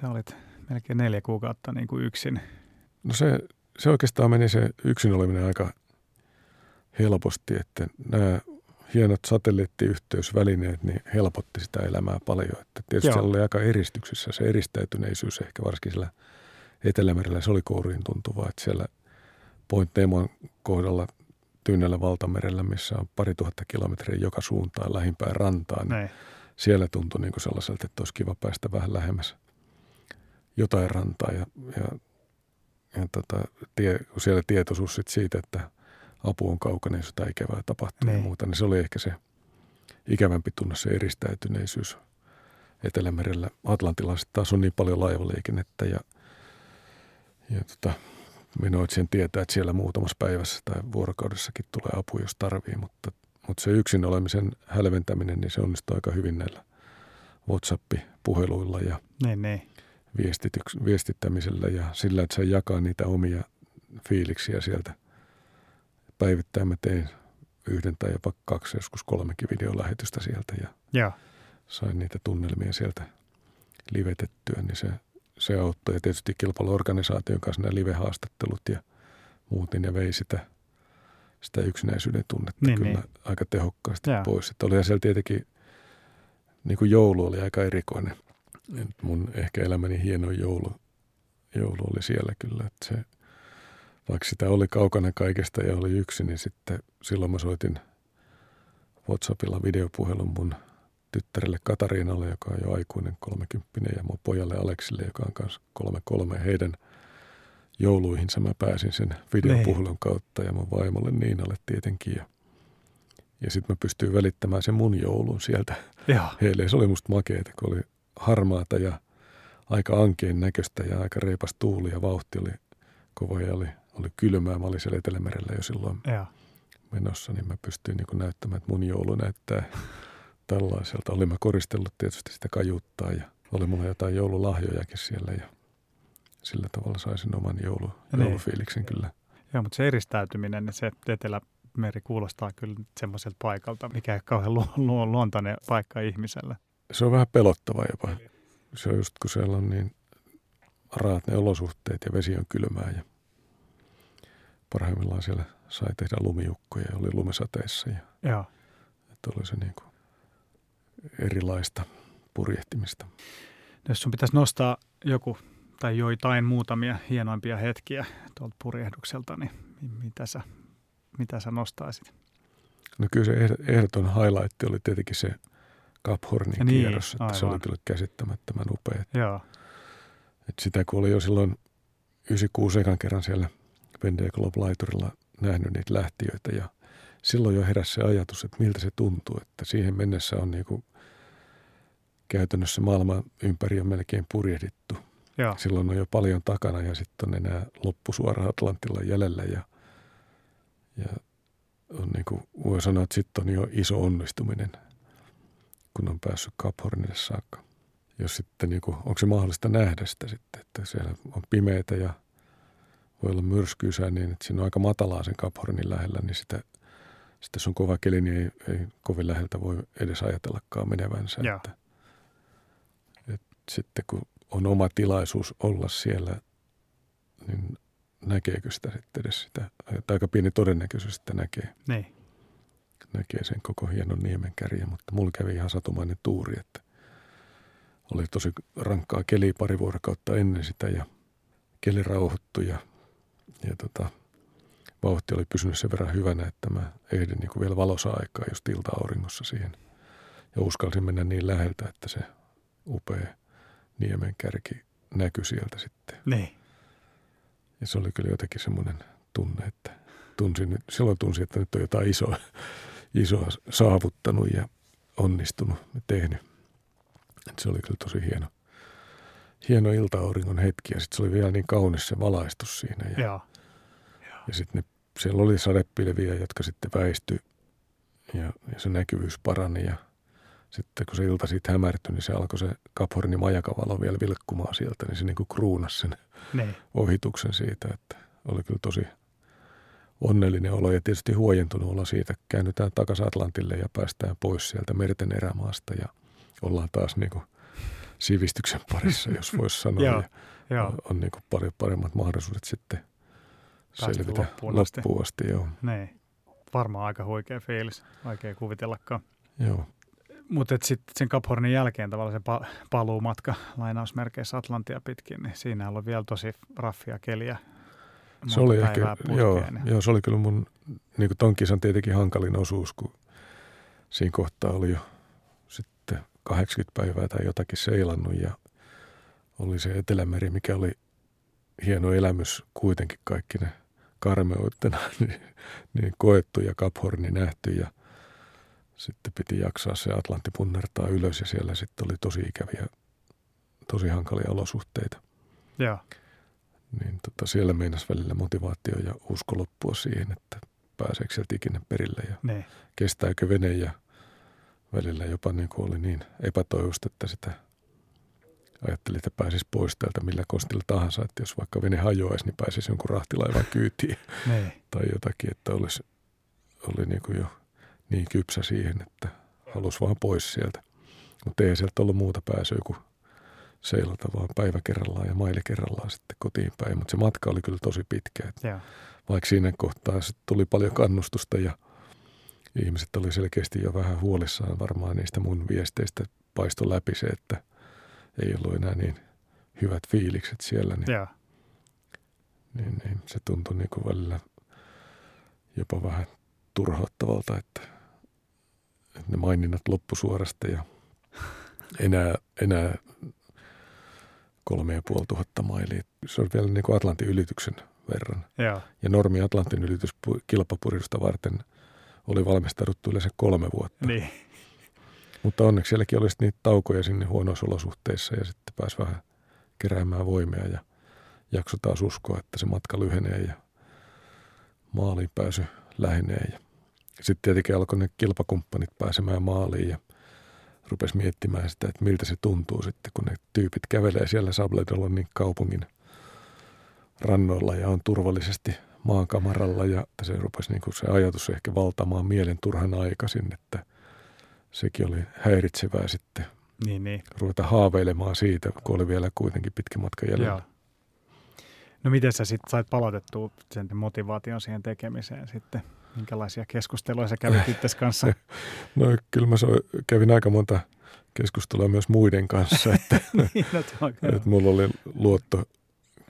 Sä olit melkein neljä kuukautta niin kuin yksin. No se, se oikeastaan meni se yksin oleminen aika helposti, että nämä hienot satelliittiyhteysvälineet niin helpotti sitä elämää paljon. Että tietysti Joo. siellä oli aika eristyksissä se eristäytyneisyys ehkä varsinkin siellä Etelämerellä se oli kouriin tuntuvaa, että siellä Point Nemon kohdalla Tyynellä valtamerellä, missä on pari tuhatta kilometriä joka suuntaan lähimpään rantaan. Niin siellä tuntui niin kuin sellaiselta, että olisi kiva päästä vähän lähemmäs jotain rantaa ja, ja, ja tota, tie, kun siellä tietoisuus sit siitä, että apu on kaukana, jos jotain ikävää tapahtuu niin. ja muuta, niin se oli ehkä se ikävämpi tunne, se eristäytyneisyys Etelämerellä. Atlantilla taas on niin paljon laivaliikennettä ja, ja tota, sen tietää, että siellä muutamassa päivässä tai vuorokaudessakin tulee apu, jos tarvii, mutta, mutta se yksin olemisen hälventäminen, niin se onnistuu aika hyvin näillä WhatsApp-puheluilla ja ne, ne. viestittämisellä ja sillä, että se jakaa niitä omia fiiliksiä sieltä. Päivittäin mä tein yhden tai jopa kaksi, joskus kolmekin videolähetystä sieltä ja, ja. sain niitä tunnelmia sieltä livetettyä, niin se, se auttoi. Ja tietysti kilpailuorganisaation kanssa nämä live-haastattelut ja muut, niin ne vei sitä, sitä yksinäisyyden tunnetta niin, kyllä niin. aika tehokkaasti ja. pois. Että oli siellä tietenkin, niin kuin joulu oli aika erikoinen. Et mun ehkä elämäni hieno joulu, joulu oli siellä kyllä, että se, vaikka sitä oli kaukana kaikesta ja oli yksi, niin sitten silloin mä soitin WhatsAppilla videopuhelun mun – tyttärelle Katariinalle, joka on jo aikuinen 30 ja mun pojalle Aleksille, joka on kanssa kolme kolme heidän jouluihinsa mä pääsin sen videopuhelun niin. kautta ja mun vaimolle Niinalle tietenkin. Ja, ja sitten mä pystyin välittämään sen mun joulun sieltä ja. heille. Se oli musta makeeta, kun oli harmaata ja aika ankeen näköistä ja aika reipas tuuli ja vauhti oli kova ja oli, oli kylmää. Mä olin siellä Etelämerellä jo silloin ja. menossa, niin mä pystyin niin näyttämään, että mun joulu näyttää tällaiselta. Olimme koristellut tietysti sitä kajuttaa ja oli mulla jotain joululahjojakin siellä ja sillä tavalla saisin oman joulu, niin. joulufiiliksen kyllä. Joo, mutta se eristäytyminen, niin se Etelämeri kuulostaa kyllä semmoiselta paikalta, mikä ei kauhean lu- lu- luontainen paikka ihmiselle. Se on vähän pelottava jopa. Se on just kun siellä on niin raat ne olosuhteet ja vesi on kylmää ja parhaimmillaan siellä sai tehdä lumiukkoja ja oli lumesateissa. Ja, Joo. Että oli se niin kuin erilaista purjehtimista. Jos sun pitäisi nostaa joku tai joitain muutamia hienoimpia hetkiä tuolta purjehdukselta, niin mitä sä, mitä sä nostaisit? No kyllä se ehdoton highlight oli tietenkin se Cap Hornin niin, kierros, että aivan. se oli kyllä käsittämättömän upea. Joo. Et sitä kun oli jo silloin 96 ekan kerran siellä Vendée Globe-laiturilla nähnyt niitä lähtiöitä ja silloin jo heräsi se ajatus, että miltä se tuntuu, että siihen mennessä on niin kuin käytännössä maailman ympäri on melkein purjehdittu. Joo. Silloin on jo paljon takana ja sitten on enää loppusuora Atlantilla jäljellä ja, ja on niin kuin, voi sanoa, että sitten on jo iso onnistuminen, kun on päässyt Cap Hornille saakka. Jos sitten, niin kuin, onko se mahdollista nähdä sitä sitten, että siellä on pimeitä ja voi olla myrskyysää niin, että siinä on aika matalaa sen Cap Hornin lähellä, niin sitä – sitten jos on kova keli, niin ei, ei kovin läheltä voi edes ajatellakaan menevänsä. Että, et sitten kun on oma tilaisuus olla siellä, niin näkeekö sitä sitten edes sitä, että aika pieni todennäköisyys että näkee. Niin. Näkee sen koko hienon niemen kärjen, mutta mulla kävi ihan satumainen tuuri, että oli tosi rankkaa keli pari vuorokautta ennen sitä ja keli rauhoittui ja, ja tota, vauhti oli pysynyt sen verran hyvänä, että mä ehdin niin kuin vielä valossa aikaa just ilta-auringossa siihen. Ja uskalsin mennä niin läheltä, että se upea niemen kärki näkyi sieltä sitten. Niin. Ja se oli kyllä jotenkin semmoinen tunne, että tunsin, silloin tunsin, että nyt on jotain isoa, isoa saavuttanut ja onnistunut ja tehnyt. Et se oli kyllä tosi hieno, hieno ilta-auringon hetki ja sitten se oli vielä niin kaunis se valaistus siinä. Ja, Joo. Ja sitten siellä oli sadepilviä, jotka sitten väistyi ja, ja se näkyvyys parani ja sitten kun se ilta siitä hämärtyi, niin se alkoi se Kaphornin majakavalo vielä vilkkumaan sieltä, niin se niin kuin kruunasi sen niin. ohituksen siitä, että oli kyllä tosi onnellinen olo ja tietysti huojentunut olo siitä. Käännytään takaisin Atlantille ja päästään pois sieltä merten erämaasta ja ollaan taas niin kuin sivistyksen parissa, jos voisi sanoa. Ja on, on niin kuin paljon paremmat mahdollisuudet sitten – selvitä loppuun asti. Loppuun asti joo. Niin. Varmaan aika huikea fiilis, vaikea kuvitellakaan. Joo. Mutta sitten sen Cap Hornin jälkeen tavallaan se pa- paluumatka lainausmerkeissä Atlantia pitkin, niin siinä on vielä tosi raffia keliä. se oli ehkä, putkeen, joo, niin. joo, se oli kyllä mun, niin kuin ton kisan tietenkin hankalin osuus, kun siinä kohtaa oli jo sitten 80 päivää tai jotakin seilannut ja oli se Etelämeri, mikä oli hieno elämys kuitenkin kaikki ne karmeuttena niin, niin koettu ja Kaphorni nähty ja sitten piti jaksaa se Atlantti punnertaa ylös ja siellä sitten oli tosi ikäviä, tosi hankalia olosuhteita. Joo. Niin tota, siellä meinas välillä motivaatio ja usko loppua siihen, että pääseekö sieltä ikinä perille ja Niin. kestääkö vene ja välillä jopa niin kuin oli niin epätoivosta, että sitä ajattelin, että pääsisi pois täältä millä kostilla tahansa, että jos vaikka vene hajoaisi, niin pääsisi jonkun rahtilaivan kyytiin Niin. tai jotakin, että olisi, oli niin kuin jo niin kypsä siihen, että halusi vaan pois sieltä. Mutta ei sieltä ollut muuta pääsyä kuin seilata vaan päivä kerrallaan ja maili kerrallaan sitten kotiin päin. Mutta se matka oli kyllä tosi pitkä. Et Joo. vaikka siinä kohtaa sit tuli paljon kannustusta ja ihmiset oli selkeästi jo vähän huolissaan varmaan niistä mun viesteistä paisto läpi se, että ei ollut enää niin hyvät fiilikset siellä, niin, Joo. niin, niin se tuntui niin kuin välillä jopa vähän turhauttavalta, että, että ne maininnat loppusuorasta ja enää, enää kolme ja puoli tuhatta mailia. Se on vielä niin kuin Atlantin ylityksen verran. Joo. Ja normi Atlantin ylitys pu- kilpapuristusta varten oli valmistauduttu yleensä kolme vuotta. Niin. Mutta onneksi sielläkin olisi niitä taukoja sinne huonoissa olosuhteissa ja sitten pääsi vähän keräämään voimia ja jakso taas uskoa, että se matka lyhenee ja maaliin pääsy lähenee. Ja sitten tietenkin alkoi ne kilpakumppanit pääsemään maaliin ja rupesi miettimään sitä, että miltä se tuntuu sitten, kun ne tyypit kävelee siellä Sabledonin kaupungin rannoilla ja on turvallisesti maankamaralla ja se rupesi niin kuin se ajatus ehkä valtaamaan mielen turhan aikaisin, että sekin oli häiritsevää sitten Niin, niin. ruveta haaveilemaan siitä, kun oli vielä kuitenkin pitkä matka jäljellä. Joo. No miten sä sitten sait palautettua sen motivaation siihen tekemiseen sitten? Minkälaisia keskusteluja sä kävit itses kanssa? No kyllä mä so, kävin aika monta keskustelua myös muiden kanssa, että, niin, no, että mulla oli luotto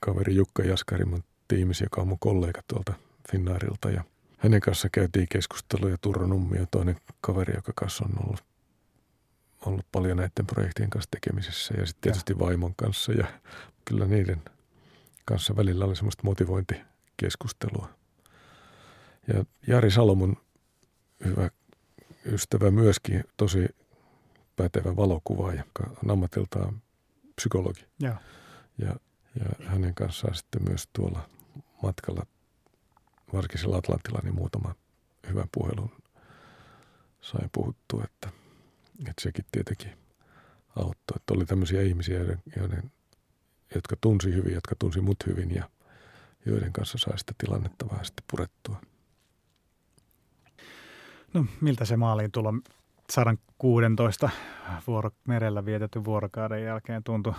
kaveri Jukka Jaskari mun tiimisi, joka on mun kollega tuolta Finnairilta ja hänen kanssa käytiin keskusteluja. Turro Nummi on toinen kaveri, joka kanssa on ollut, ollut paljon näiden projektien kanssa tekemisissä ja sitten tietysti vaimon kanssa ja kyllä niiden kanssa välillä oli semmoista motivointikeskustelua. Ja Jari Salomon hyvä ystävä myöskin, tosi pätevä valokuvaaja, joka on ammatiltaan psykologi. Joo. Ja, ja hänen kanssaan sitten myös tuolla matkalla, varsinkin sillä Atlantilla, niin muutama hyvän puhelun sain puhuttua, että, että sekin tietenkin auttoi. Että oli tämmöisiä ihmisiä, joiden, joiden, jotka tunsi hyvin, jotka tunsi mut hyvin ja joiden kanssa sai sitä tilannetta vähän sitten purettua. No miltä se maaliin tulo 116 vuoro, merellä vietetty vuorokauden jälkeen tuntui?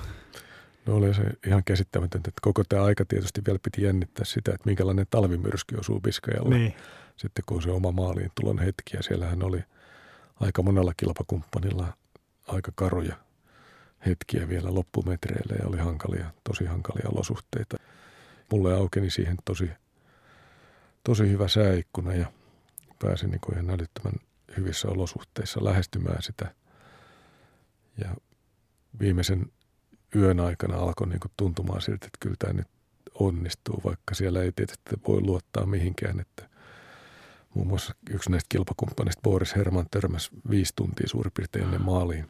No oli se ihan käsittämätöntä, että koko tämä aika tietysti vielä piti jännittää sitä, että minkälainen talvimyrsky osuu Biskajalla. Niin. Sitten kun se oma maaliin tulon hetki ja siellähän oli aika monella kilpakumppanilla aika karuja hetkiä vielä loppumetreillä ja oli hankalia, tosi hankalia olosuhteita. Mulle aukeni siihen tosi, tosi hyvä sääikkuna ja pääsin niin ihan älyttömän hyvissä olosuhteissa lähestymään sitä. Ja viimeisen yön aikana alkoi niin kuin tuntumaan siltä, että kyllä tämä nyt onnistuu, vaikka siellä ei tietysti voi luottaa mihinkään. Että muun muassa yksi näistä kilpakumppaneista, Boris Herman, törmäsi viisi tuntia suurin piirtein ennen maaliin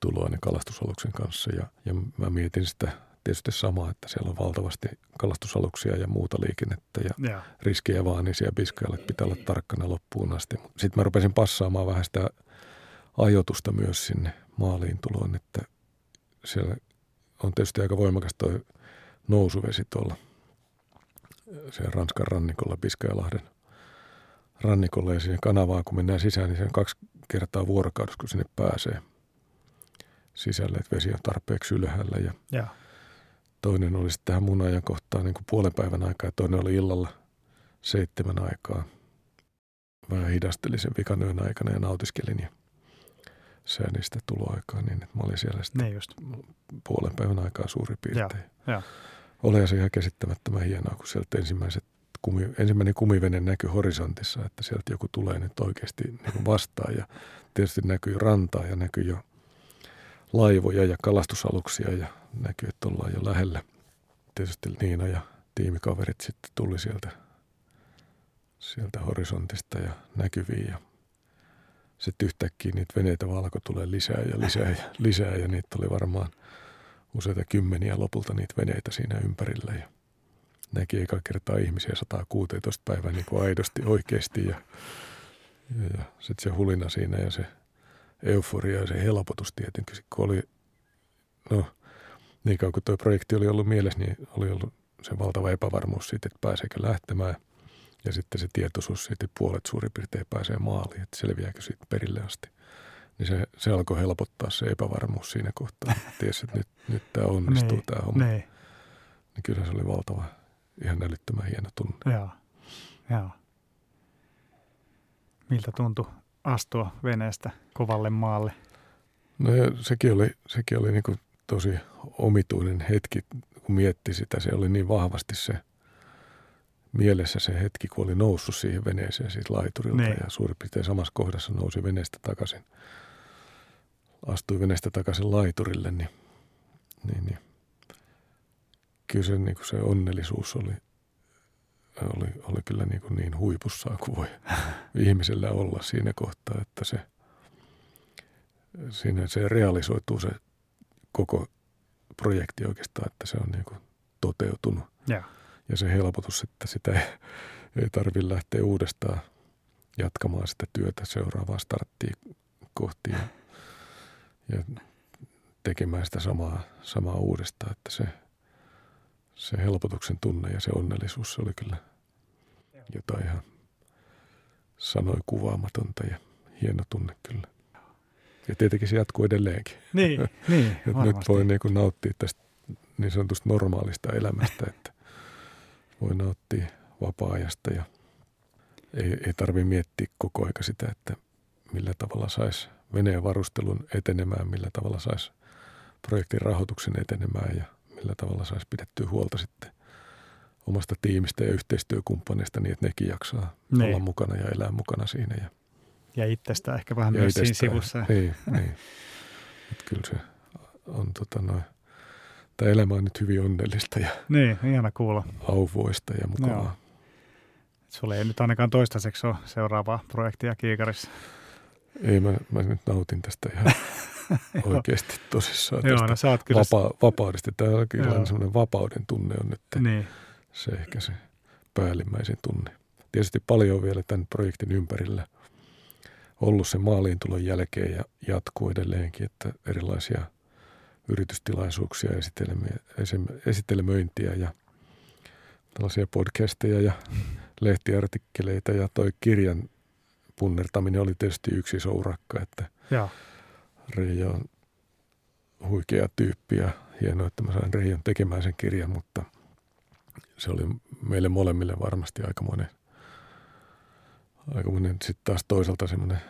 tuloa ne kalastusaluksen kanssa. Ja, ja mä mietin sitä tietysti samaa, että siellä on valtavasti kalastusaluksia ja muuta liikennettä ja Joo. riskejä vaan, niin siellä Biskajalle pitää olla tarkkana loppuun asti. Sitten mä rupesin passaamaan vähän sitä ajoitusta myös sinne maaliin tuloon, että siellä on tietysti aika voimakas toi nousuvesi tuolla siellä Ranskan rannikolla, Biskajalahden rannikolla ja sinne kanavaan, kun mennään sisään, niin se on kaksi kertaa vuorokaudessa, kun sinne pääsee sisälle, että vesi on tarpeeksi ylhäällä ja Joo. toinen oli sitten tähän mun ajankohtaan niin kuin puolen päivän aikaa ja toinen oli illalla seitsemän aikaa. Vähän hidastelin sen vikan yön aikana ja nautiskelin ja säädin sitä tuloaikaa niin, että mä olin siellä sitten Niin just. puolen päivän aikaa suurin piirtein. Olihan se ihan käsittämättömän hienoa, kun sieltä ensimmäiset kumi, ensimmäinen kumivene näkyy horisontissa, että sieltä joku tulee nyt oikeasti niin vastaan. Ja tietysti näkyy rantaa ja näkyy jo laivoja ja kalastusaluksia ja näkyy, että ollaan jo lähellä. Tietysti Niina ja tiimikaverit sitten tuli sieltä, sieltä horisontista ja näkyviin ja sitten yhtäkkiä niitä veneitä valko tulee lisää ja lisää ja lisää ja niitä oli varmaan useita kymmeniä lopulta niitä veneitä siinä ympärillä. Ja näki eka kertaa ihmisiä 116 päivää niin kuin aidosti oikeasti. Ja, ja, ja sitten se hulina siinä ja se euforia ja se helpotus tietenkin, kun oli, no niin kauan kuin tuo projekti oli ollut mielessä, niin oli ollut se valtava epävarmuus siitä, että pääseekö lähtemään – ja sitten se tietoisuus siitä, että puolet suurin piirtein pääsee maaliin, että selviääkö siitä perille asti. Niin se, se alkoi helpottaa se epävarmuus siinä kohtaa. Tiesi, että nyt, nyt tämä onnistuu niin, tämä homma. Niin. niin kyllä se oli valtava, ihan älyttömän hieno tunne. Joo, joo. Miltä tuntui astua veneestä kovalle maalle? No ja sekin oli, sekin oli niin tosi omituinen hetki, kun mietti sitä. Se oli niin vahvasti se – mielessä se hetki, kun oli noussut siihen veneeseen siitä laiturilta niin. ja suurin piirtein samassa kohdassa nousi veneestä takaisin. Astui veneestä takaisin laiturille, niin, niin, niin. kyllä se, niin kuin se onnellisuus oli, oli, oli kyllä niin, kuin niin huipussaan kuin voi ihmisellä olla siinä kohtaa, että se, siinä se realisoituu se koko projekti oikeastaan, että se on niin kuin toteutunut. Ja ja se helpotus, että sitä ei, ei tarvitse lähteä uudestaan jatkamaan sitä työtä seuraavaa starttia kohti ja, ja tekemään sitä samaa, samaa uudestaan, että se, se helpotuksen tunne ja se onnellisuus, se oli kyllä jotain ihan sanoi kuvaamatonta ja hieno tunne kyllä. Ja tietenkin se jatkuu edelleenkin. Niin, niin Nyt voi niin kuin nauttia tästä niin sanotusta normaalista elämästä, että voi nauttia vapaa-ajasta ja ei, ei tarvitse miettiä koko aika sitä, että millä tavalla saisi veneen varustelun etenemään, millä tavalla saisi projektin rahoituksen etenemään ja millä tavalla saisi pidettyä huolta sitten omasta tiimistä ja yhteistyökumppaneista niin, että nekin jaksaa ne. olla niin. mukana ja elää mukana siinä. Ja, ja itsestä ehkä vähän myös siinä sivussa. Niin, niin. Että kyllä se on tota noin – tämä elämä on nyt hyvin onnellista ja niin, ihana kuulla. auvoista ja mukavaa. Joo. Sulla ei nyt ainakaan toistaiseksi ole seuraavaa projektia Kiikarissa. Ei, mä, mä nyt nautin tästä ihan oikeasti tosissaan. Joo, no, sä oot kyllä... vapa- vapaudesta. Tämä on kyllä sellainen vapauden tunne on nyt niin. se ehkä se päällimmäisin tunne. Tietysti paljon on vielä tämän projektin ympärillä ollut se maaliintulon jälkeen ja jatkuu edelleenkin, että erilaisia – yritystilaisuuksia, esittelemöintiä ja tällaisia podcasteja ja lehtiartikkeleita ja toi kirjan punnertaminen oli tietysti yksi iso urakka, että ja. Reija on huikea tyyppi ja hienoa, että mä sain Reijan tekemään sen kirjan, mutta se oli meille molemmille varmasti aikamoinen, aikamoinen sitten taas toisaalta semmoinen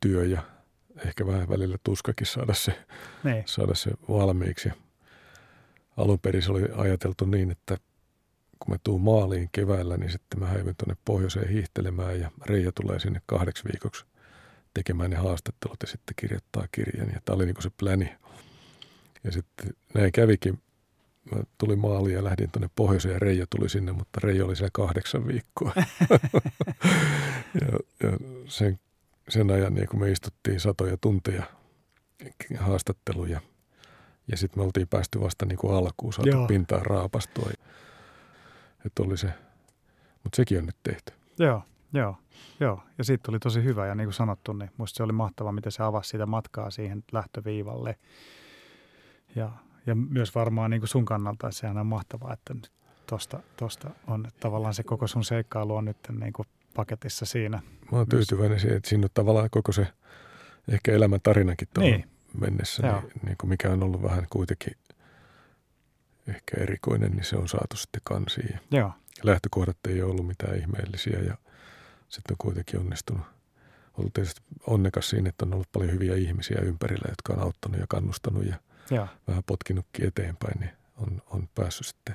työ ja ehkä vähän välillä tuskakin saada se, niin. saada se valmiiksi. Alun perin se oli ajateltu niin, että kun mä tuun maaliin keväällä, niin sitten mä häivyn tuonne pohjoiseen hiihtelemään ja Reija tulee sinne kahdeksi viikoksi tekemään ne haastattelut ja sitten kirjoittaa kirjan. Ja tämä oli niin kuin se pläni. Ja sitten näin kävikin. Mä tulin maaliin ja lähdin tuonne pohjoiseen ja Reija tuli sinne, mutta Reija oli siellä kahdeksan viikkoa. ja, ja sen sen ajan niin kun me istuttiin satoja tunteja haastatteluja ja sitten me oltiin päästy vasta niin kuin alkuun, saatu Joo. pintaan raapastua. Että oli se, mutta sekin on nyt tehty. Joo, joo, joo. Ja siitä tuli tosi hyvä ja niin kuin sanottu, niin musta se oli mahtava, miten se avasi sitä matkaa siihen lähtöviivalle. Ja, ja myös varmaan niin kuin sun kannalta, että sehän on mahtavaa, että nyt tosta, tosta on tavallaan se koko sun seikkailu on nyt niin kuin paketissa siinä. Mä oon tyytyväinen siihen, että siinä on tavallaan koko se ehkä elämän tarinakin tuohon niin. mennessä, niin, niin kuin mikä on ollut vähän kuitenkin ehkä erikoinen, niin se on saatu sitten kansiin. Joo. Lähtökohdat ei ole ollut mitään ihmeellisiä ja sitten on kuitenkin onnistunut. Ollut tietysti onnekas siinä, että on ollut paljon hyviä ihmisiä ympärillä, jotka on auttanut ja kannustanut ja Joo. vähän potkinutkin eteenpäin, niin on, on päässyt sitten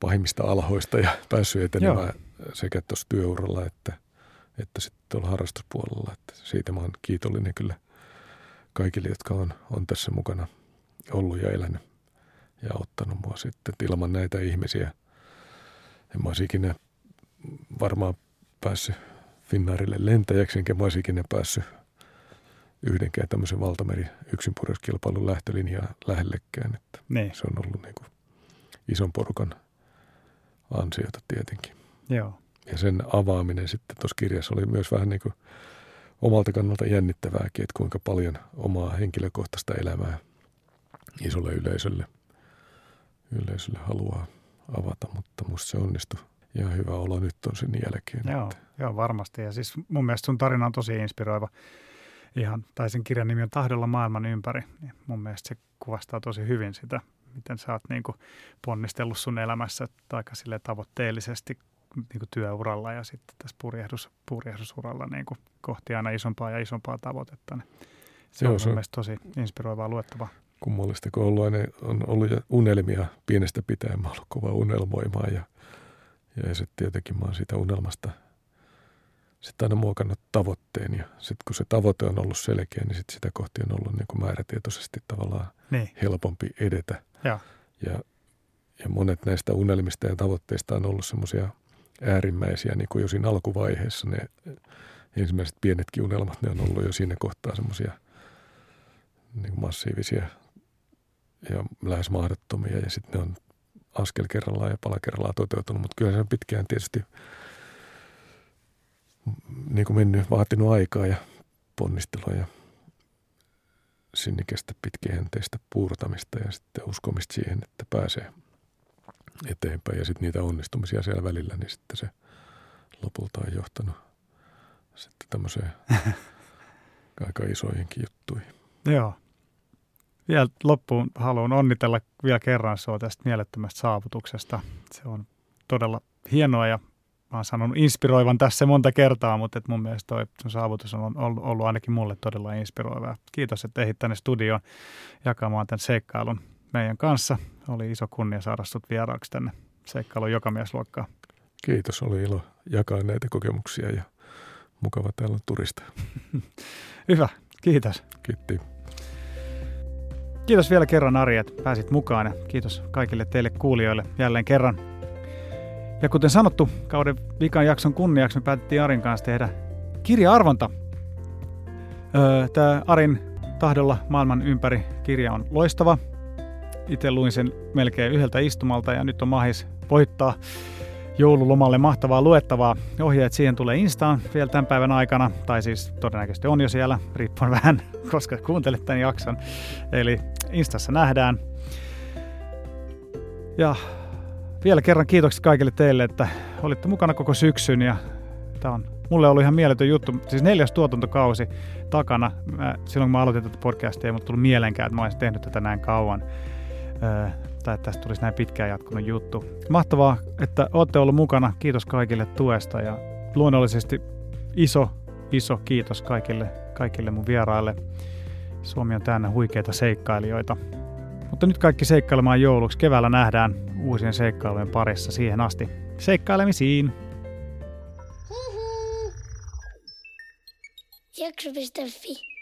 pahimmista alhoista ja päässyt etenemään Joo. Sekä tuossa työuralla että, että sitten tuolla harrastuspuolella. Että siitä mä oon kiitollinen kyllä kaikille, jotka on, on tässä mukana ollut ja elänyt ja ottanut mua sitten. ilman näitä ihmisiä en mä olisi ikinä varmaan päässyt Finnairille lentäjäksi, enkä mä olisi ikinä päässyt yhdenkään tämmöisen valtameri yksinpurjouskilpailun lähtölinjaa lähellekään. Että niin. Se on ollut niin kuin ison porukan ansiota tietenkin. Joo. Ja sen avaaminen sitten tuossa kirjassa oli myös vähän niin kuin omalta kannalta jännittävääkin, että kuinka paljon omaa henkilökohtaista elämää isolle yleisölle, yleisölle haluaa avata, mutta musta se onnistui. Ja hyvä olo nyt on sen jälkeen. Joo, että. joo, varmasti. Ja siis mun mielestä sun tarina on tosi inspiroiva. Ihan, tai sen kirjan nimi on Tahdolla maailman ympäri. Niin mun mielestä se kuvastaa tosi hyvin sitä, miten sä oot niin kuin ponnistellut sun elämässä aika sille tavoitteellisesti niin kuin työuralla ja sitten tässä purjehdus, purjehdusuralla niin kuin kohti aina isompaa ja isompaa tavoitetta. Niin se Joo, on se mun mielestä tosi inspiroivaa luettavaa. Kummallista, kun ollut, aina, on ollut unelmia pienestä pitäen. Mä ollut kova unelmoimaan ja, ja sitten tietenkin mä oon siitä unelmasta sitten aina muokannut tavoitteen ja sitten kun se tavoite on ollut selkeä, niin sit sitä kohti on ollut niin kuin määrätietoisesti tavallaan niin. helpompi edetä. Ja. Ja, ja monet näistä unelmista ja tavoitteista on ollut semmoisia – äärimmäisiä niin kuin jo siinä alkuvaiheessa. Ne ensimmäiset pienetkin unelmat, ne on ollut jo siinä kohtaa semmoisia niin massiivisia ja lähes mahdottomia ja sitten ne on askel kerrallaan ja pala kerrallaan toteutunut, mutta kyllä se on pitkään tietysti niin kuin mennyt, vaatinut aikaa ja ponnistelua ja sinnikästä pitkäjänteistä puurtamista ja sitten uskomista siihen, että pääsee – eteenpäin ja sitten niitä onnistumisia siellä välillä, niin sitten se lopulta on johtanut sitten tämmöiseen aika isoihinkin juttuihin. Joo. Vielä loppuun haluan onnitella vielä kerran sinua tästä mielettömästä saavutuksesta. Se on todella hienoa ja mä oon sanonut inspiroivan tässä monta kertaa, mutta et mun mielestä toi sun saavutus on ollut, ollut ainakin mulle todella inspiroiva. Kiitos, että ehdit tänne studioon jakamaan tämän seikkailun meidän kanssa. Oli iso kunnia saada sut vieraaksi tänne seikkailun jokamiesluokkaan. Kiitos, oli ilo jakaa näitä kokemuksia ja mukava täällä turista. Hyvä, kiitos. Kiitti. Kiitos vielä kerran Ari, että pääsit mukaan ja kiitos kaikille teille kuulijoille jälleen kerran. Ja kuten sanottu, kauden vikan jakson kunniaksi me päätettiin Arin kanssa tehdä kirja-arvonta. Öö, Tämä Arin tahdolla maailman ympäri kirja on loistava. Itse luin sen melkein yhdeltä istumalta ja nyt on mahis voittaa joululomalle mahtavaa luettavaa. Ohjeet siihen tulee Instaan vielä tämän päivän aikana, tai siis todennäköisesti on jo siellä, riippuen vähän, koska kuuntelet tämän jakson. Eli Instassa nähdään. Ja vielä kerran kiitokset kaikille teille, että olitte mukana koko syksyn ja tämä on mulle ollut ihan mieletön juttu. Siis neljäs tuotantokausi takana. Mä, silloin kun mä aloitin tätä podcastia, ei mulle tullut mielenkään, että mä olisin tehnyt tätä näin kauan tai että tästä tulisi näin pitkään jatkunut juttu. Mahtavaa, että olette ollut mukana. Kiitos kaikille tuesta ja luonnollisesti iso, iso kiitos kaikille, kaikille mun vieraille. Suomi on täynnä huikeita seikkailijoita. Mutta nyt kaikki seikkailemaan jouluksi. Keväällä nähdään uusien seikkailujen parissa siihen asti. Seikkailemisiin! Jakso.fi